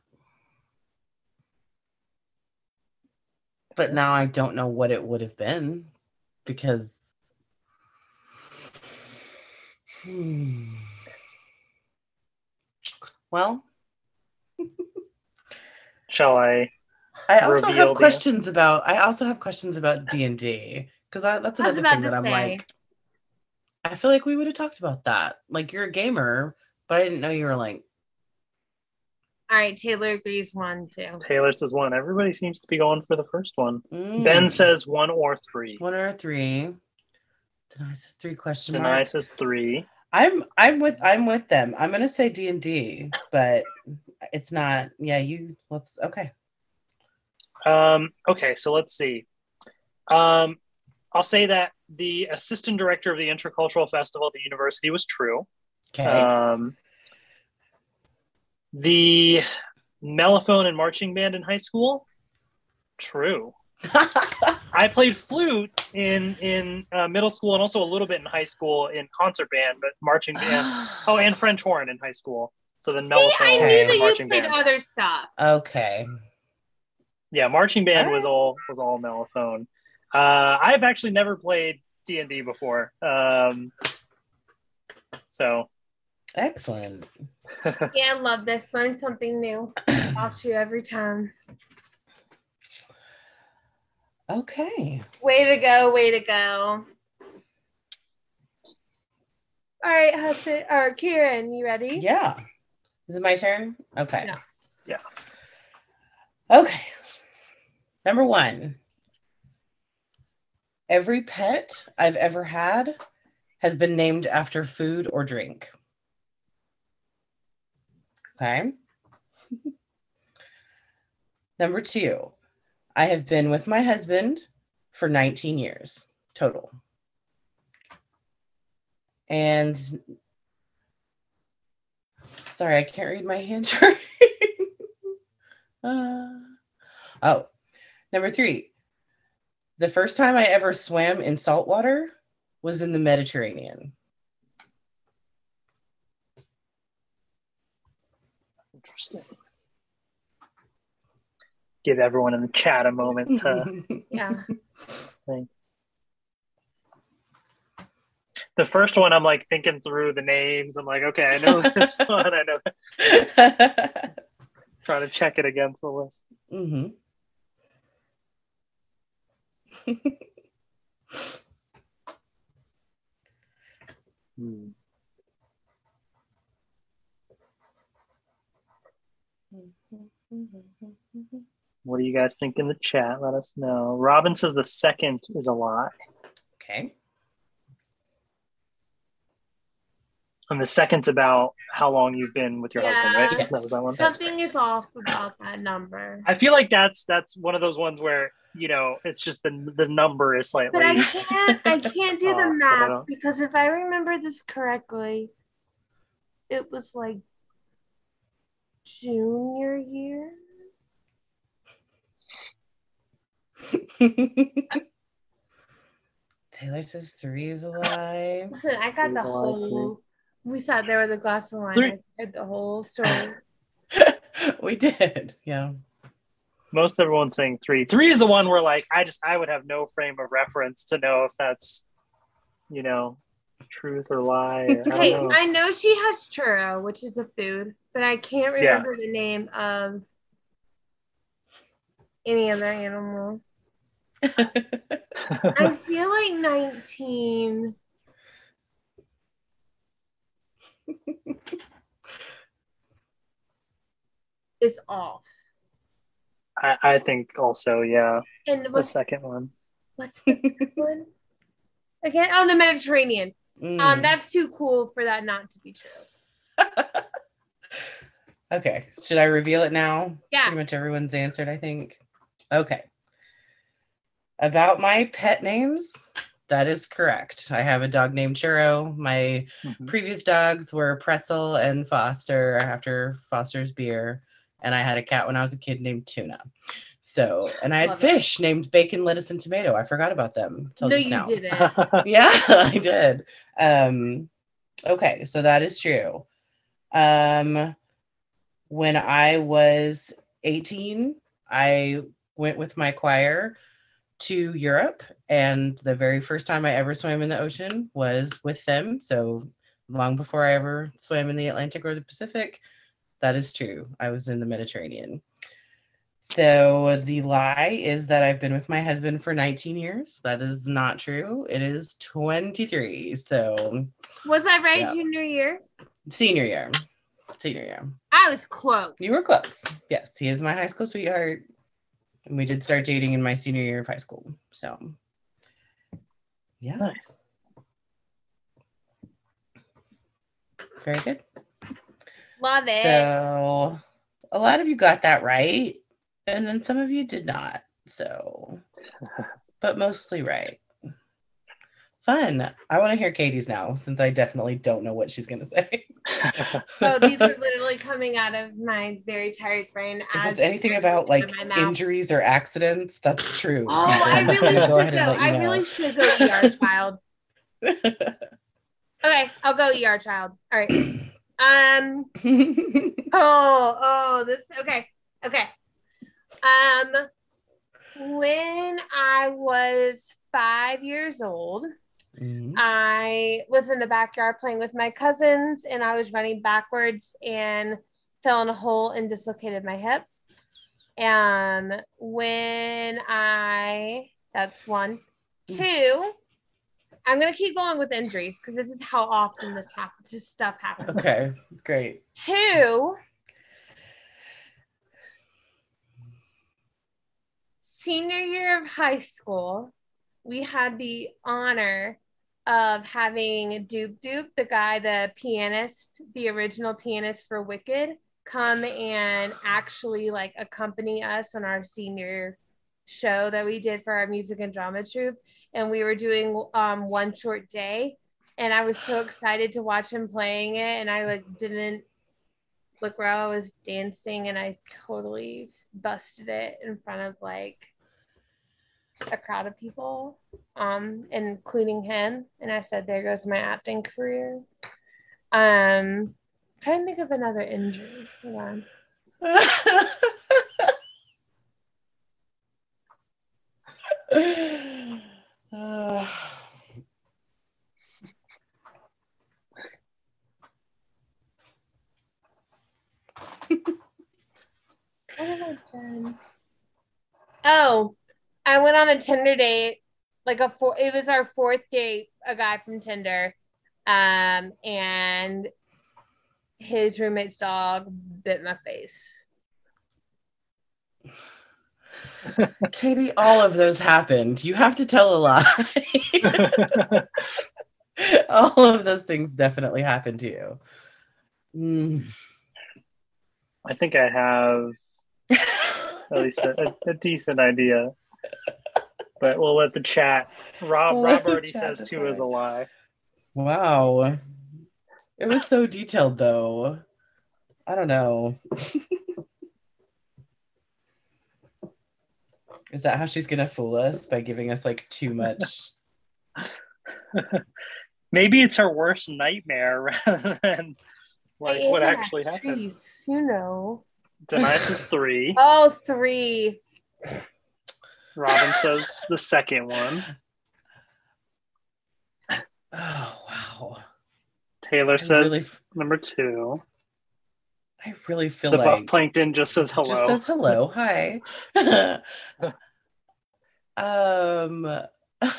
But now I don't know what it would have been because Hmm. Well, Shall I? I also Reveal have the- questions about I also have questions about D&D cuz that's another about thing that I'm say. like I feel like we would have talked about that. Like you're a gamer, but I didn't know you were like All right, Taylor agrees one, two. Taylor says one. Everybody seems to be going for the first one. mm, Ben says one or three. one or three. Deny says three question Denai mark. says three. I'm I'm with I'm with them. I'm gonna say D and D, but it's not. Yeah, you. Let's okay. Um, okay, so let's see. Um, I'll say that the assistant director of the Intercultural Festival at the university was true. Okay. Um, the mellophone and marching band in high school, true. I played flute in in uh, middle school and also a little bit in high school in concert band, but marching band. Oh, and French horn in high school. So then See, mellophone I knew Okay. that and you marching played band. other stuff. okay. Yeah, marching band All was all was all mellophone. Uh, I've actually never played D and D before, um, so Excellent. Yeah, I love this. Learn something new about you every time. Okay. Way to go, way to go. All right, Hudson or Kieran, you ready? Yeah. Is it my turn? Okay. Yeah. Yeah. Okay. Number one. Every pet I've ever had has been named after food or drink. Okay. Number two, I have been with my husband for 19 years total. And sorry, I can't read my handwriting. uh, oh, number three, the first time I ever swam in salt water was in the Mediterranean. Interesting. Give everyone in the chat a moment to Yeah. the first one. I'm like thinking through the names. I'm like, okay, I know this one. I know. Trying to check it against the list. hmm Hmm. What do you guys think in the chat? Let us know. Robin says the second is a lie. Okay. And the second's about how long you've been with your husband, right? Yeah. That was that one. Something is off about that number. I feel like that's that's one of those ones where you know it's just the the number is slightly. But I can't I can't do but I the math because if I remember this correctly, it was like junior year. Taylor says three is a lie. Listen, I got the There's a whole. We sat there with a glass of wine. Three. I heard the whole story. we did. Yeah. Most everyone's saying three. Three is the one where like I just I would have no frame of reference to know if that's you know truth or lie. I Okay, know. I know she has churro, which is a food, but I can't Yeah. remember the name of any other animal. I feel like 19. is off. I, I think also yeah And the second one. what's the one? Again? Oh, the Mediterranean. Um, Mm. that's too cool for that not to be true. okay. Should I reveal it now? Yeah. Pretty much everyone's answered, I think. Okay. About my pet names, that is correct. I have a dog named Churro. My Mhm. previous dogs were Pretzel and Foster after Foster's beer. And I had a cat when I was a kid named Tuna. So, and I had Love it. fish named Bacon, Lettuce, and Tomato. I forgot about them. till no, you now. didn't. yeah, I did. Um, okay, so that is true. Um, when I was 18, I went with my choir to Europe, and the very first time I ever swam in the ocean was with them. So long before I ever swam in the Atlantic or the Pacific, that is true. I was in the Mediterranean. So the lie is that I've been with my husband for 19 years. That is not true. It is 23. So Was I right Yeah. junior year? senior year. Senior year. I was close. You were close. Yes, he is my high school sweetheart. And we did start dating in my senior year of high school. So yeah, nice. very good. Love it. So a lot of you got that right, and then some of you did not. So, but mostly right. Fun. I want to hear Katie's now, since I definitely don't know what she's gonna say. so these are literally coming out of my very tired brain. if as it's anything about like out of my mouth. injuries or accidents, that's true. Oh, I I'm really should go go. ahead and I know. really should go ER child. Okay, I'll go ER child. All right. Um. Oh, oh, this. Okay, okay. Um, when I was five years old, Mhm. I was in the backyard playing with my cousins, and I was running backwards and fell in a hole and dislocated my hip. Um, when I, that's one, two. I'm gonna keep going with injuries because this is how often this happens. This stuff happens. Okay, great. Two. Senior year of high school, we had the honor of having Doop Doop, the guy, the pianist, the original pianist for Wicked, come and actually like accompany us on our senior show that we did for our music and drama troupe. And we were doing um, one short day. And I was so excited to watch him playing it. And I like didn't look where I was dancing and I totally busted it in front of like a crowd of people, um, including him. And I said, There goes my acting career. Um trying to think of another injury. Hold on. Uh, What have I done? Oh, I went on a Tinder date, like a four. It was our fourth date. A guy from Tinder, um, and his roommate's dog bit my face. Katie, all of those happened. You have to tell a lie. all of those things definitely happened to you. Mm. I think I have at least a, a, a decent idea. But we'll let the chat. Rob We'll Rob already says two is a lie. Wow. It was so detailed though. I don't know. Is that how she's gonna fool us by giving us like too much? Maybe it's her worst nightmare rather than like what actually happened. You know. Tonight's is three. Oh, three. Robin says the second one. Oh wow. Taylor I says really- number two. I really feel The buff like plankton just says hello. just says hello, hi. um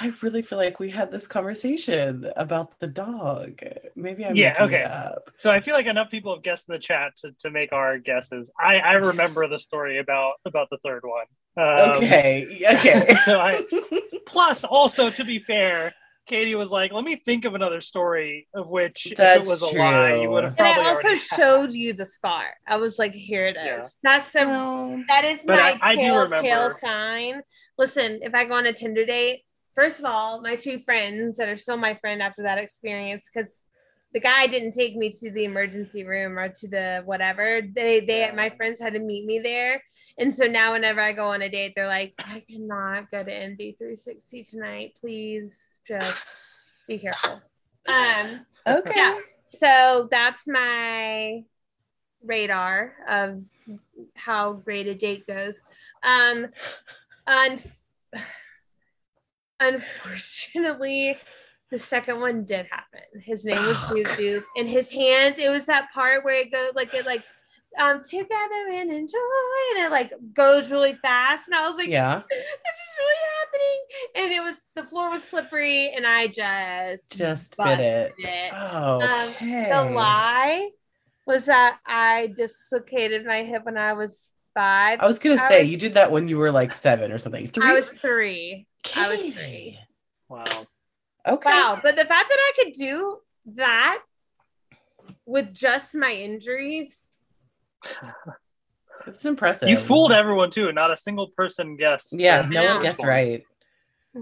I really feel like we had this conversation about the dog. Maybe I'm Yeah, making it okay. up. so I feel like enough people have guessed in the chat to, to make our guesses. I, I remember the story about about the third one. Um, okay. Okay. so I plus also to be fair, Katie was like, "Let me think of another story of which That's if it was a lie, you would have probably." And I also already." had." showed you the scar. I was like, here it is. Yeah. That's the Well, that is But my I- I telltale sign. Listen, if I go on a Tinder date, first of all, my two friends that are still my friend after that experience, because the guy didn't take me to the emergency room or to the whatever. They they my friends had to meet me there. And so now whenever I go on a date, they're like, I cannot go to NB 360 tonight. Please just be careful. Um okay. yeah. So that's my radar of how great a date goes. Um, un- unfortunately, the second one did happen. His name was Oh, Duke his hands. It was that part where it goes like it like um together and enjoy, and it like goes really fast, and I was like, Yeah. this is really happening. And it was the floor was slippery, and I just Just bit it. it. Oh, okay. The lie was that I dislocated my hip when I was five. I was gonna I say was- you did that when you were like seven or something. Three. I was three. I was Katie. three. Wow. Okay. Wow. But the fact that I could do that with just my injuries. It's impressive. You fooled everyone too. Not a single person guessed. Yeah, no one guessed right.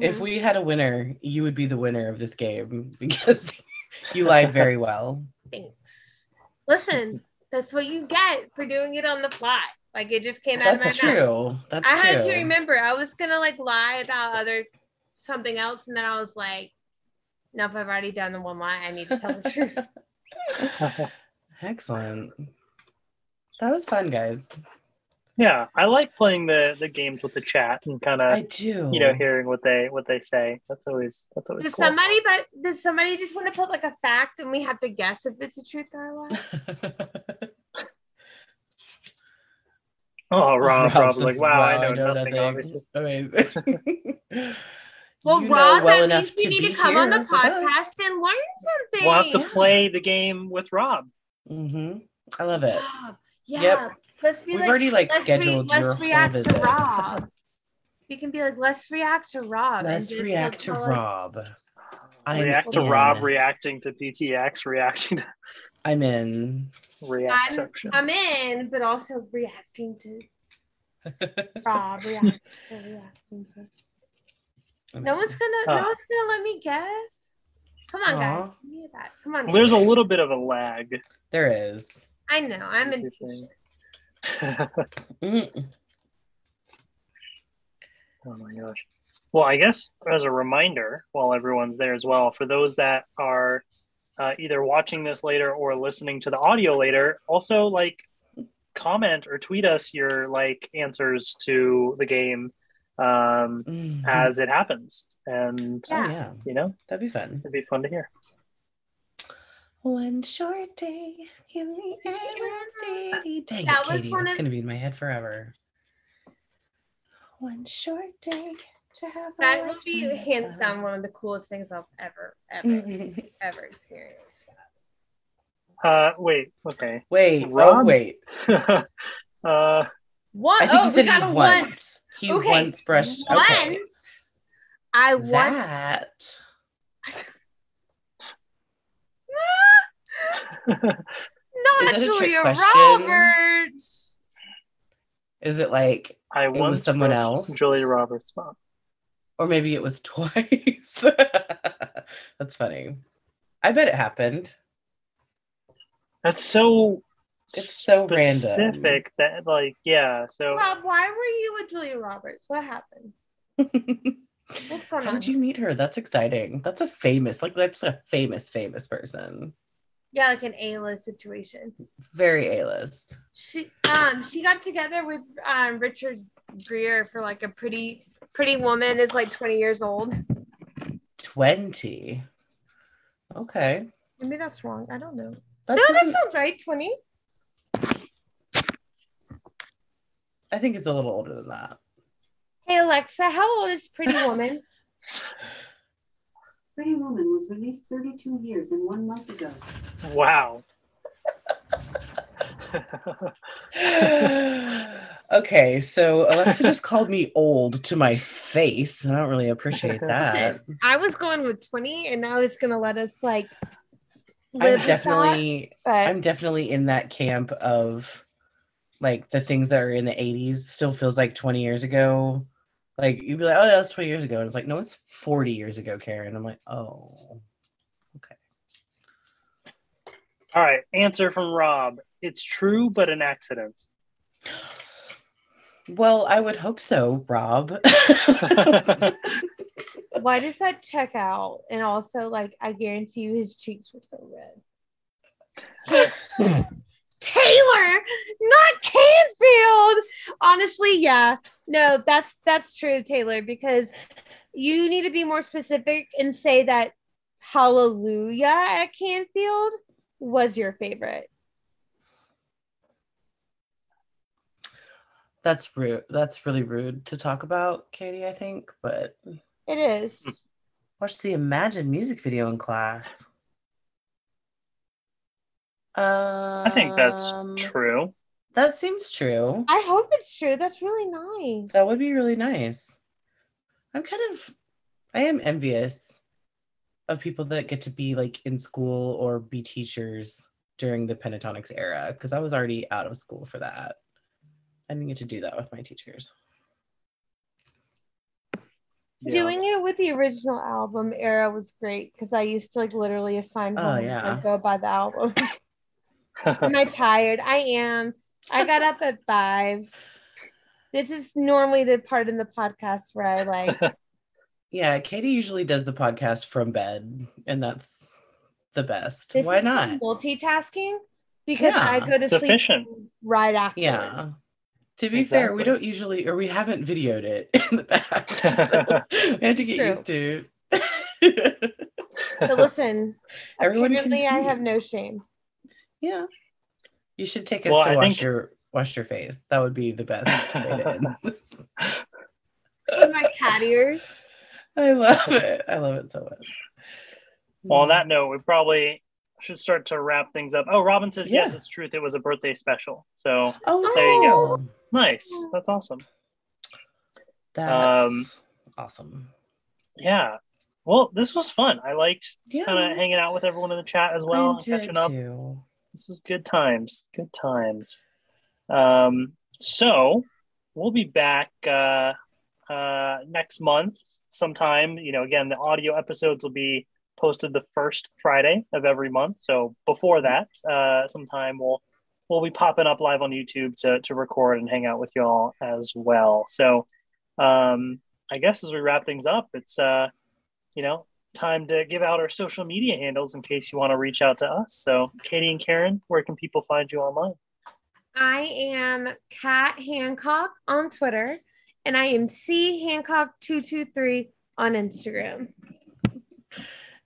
If Mhm. we had a winner, you would be the winner of this game because you lied very well. Thanks. Listen, that's what you get for doing it on the fly. Like it just came out That's of my mouth. true. That's true. I had true. to remember I was gonna like lie about other something else, and then I was like, no, if I've already done the one lie, I need to tell the truth. Excellent. That was fun, guys. yeah, I like playing the the games with the chat and kind of I of do. you know hearing what they what they say. That's always that's always Does cool. somebody but does somebody just want to put like a fact and we have to guess if it's a truth or a lie? oh, Rob, Rob's says, like, wow, I know, nothing, Obviously, Amazing. Well, You know Rob, well that enough means you need to come on the here with us. podcast and learn something. we'll have to Yeah. play the game with Rob. Mm-hmm. I love it. Rob, yeah. Yep. Let's be We've like, already like let's, re- scheduled your let's whole react visit. to Rob. We can be like, let's react to Rob. Let's react to he'll us- Rob. I'm React to in. Rob reacting to PTX, reacting to I'm in. Reactception. I'm in, but also reacting to Rob. Reacting to reacting to. No one's gonna. Uh. no one's gonna let me guess. Come on, guys. Give me that. Come on. There's a little bit of a lag. There is. I know. I'm Good impatient. Mm. Oh my gosh. Well, I guess as a reminder, while everyone's there as well, for those that are uh, either watching this later or listening to the audio later, also like comment or tweet us your like answers to the game um, Mhm. as it happens, and Yeah. yeah, you know that'd be fun. it'd be fun to hear. One short day in the Emerald City. Dang That it, was Katie. one That's of- gonna be in my head forever. One short day to have That would be lifetime of hands love. down one of the coolest things I've ever, ever, ever experienced. Uh, wait, okay. wait, oh wait. uh, One, I think oh, he we said got he a once. once. He Okay, once brushed. Once Okay, I once that. not Is that a trick Julia? Roberts. Is it like I was once someone else? Julia Roberts' mom. Or maybe it was twice. That's funny. I bet it happened. That's so It's so random. specific that like yeah. So Rob, why were you with Julia Roberts? What happened? What's going How on? did you meet her? That's exciting. That's a famous, like that's a famous, famous person. Yeah, like an A-list situation. Very A-list. She um she got together with um Richard Gere for like a pretty pretty woman is like 20 years old. 20. Okay. Maybe that's wrong. I don't know. That no, that doesn't, sounds right. 20. I think it's a little older than that. Hey Alexa, how old is Pretty Woman? Pretty Woman was released 32 years and one month ago. wow. okay, so Alexa just called me old to my face. I don't really appreciate that. I was going with 20 and now it's gonna let us like live I'm with that, definitely but I'm definitely in that camp of like the things that are in the 80s still feels like 20 years ago. Like you'd be like, oh, that's 20 years ago. And it's like, no, it's 40 years ago, Karen. I'm like, oh, okay. All right. Answer from Rob. It's true, but an accident. Well, I would hope so, Rob. why does that check out? And also, like, I guarantee you his cheeks were so red. Taylor, not Canfield. Honestly, yeah. No, that's that's true, Taylor, because you need to be more specific and say that Hallelujah at Canfield was your favorite. that's rude. That's really rude to talk about, Katie, I think. But It is. watch the Imagine music video in class. Um, I think that's true. That seems true. I hope it's true. That's really nice. That would be really nice. I'm kind of, I am envious of people that get to be like in school or be teachers during the Pentatonix era because I was already out of school for that. I didn't get to do that with my teachers. Yeah. Doing it with the original album era was great because I used to like literally assign Oh, yeah. and go by the album. Am I tired? I am. I got up at five. This is normally the part in the podcast where I like Yeah, Katie usually does the podcast from bed, and that's the best. this Why not? multitasking because I go to sleep efficient. right after. Yeah. To be fair, we don't usually, or we haven't videoed it in the past. so we have to get True. used to. But listen, Everyone can apparently I see. have no shame. Yeah. You should take us Well, to I wash think- your wash your face. That would be the best way to end this. My cat ears. I love it. I love it so much. well, on that note, we probably should start to wrap things up. Oh, Robin says yes, it's truth. It was a birthday special. So Oh, There you go. nice. That's awesome. That's Um, awesome. Yeah. Well, this was fun. I liked Yeah. kind of hanging out with everyone in the chat as well, I did catching up. too. This was good times. Good times. Um, so we'll be back uh, uh, next month sometime. You know, again, the audio episodes will be posted the first Friday of every month. So before that, uh, sometime we'll we'll be popping up live on YouTube to to record and hang out with y'all as well. So um, I guess as we wrap things up, it's uh, you know time to give out our social media handles in case you want to reach out to us. So, Katie and Karen, where can people find you online? I am Kat Hancock on Twitter, and I am C Hancock223 on Instagram.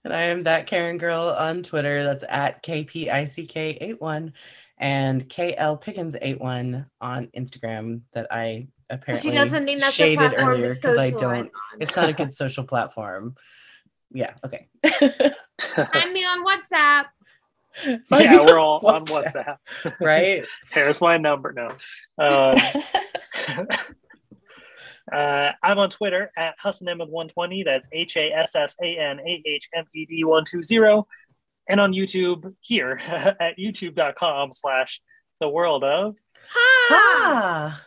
And I am that Karen girl on Twitter. That's at KPICK81 and KL Pickens81 on Instagram that I apparently She doesn't think that's shaded platform earlier because I don't. It's not a good social platform. Yeah, okay. Find me on WhatsApp. Find yeah, we're all on WhatsApp. right? Here's my number. No. Um, uh, I'm on Twitter at HassanAhmed120. That's H A S S A N A H M E D 120. And on YouTube here at youtube.com slash the world of. Hi. ah,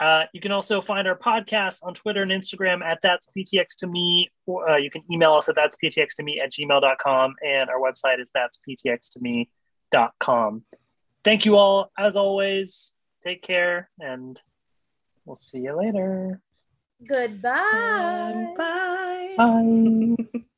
Uh, you can also find our podcast on Twitter and Instagram at That's PTX to Me. Or, uh, you can email us at That's PTX to Me at gmail.com. And our website is That's PTX to Me.com. Thank you all, as always. Take care, and we'll see you later. Goodbye. Bye. Bye.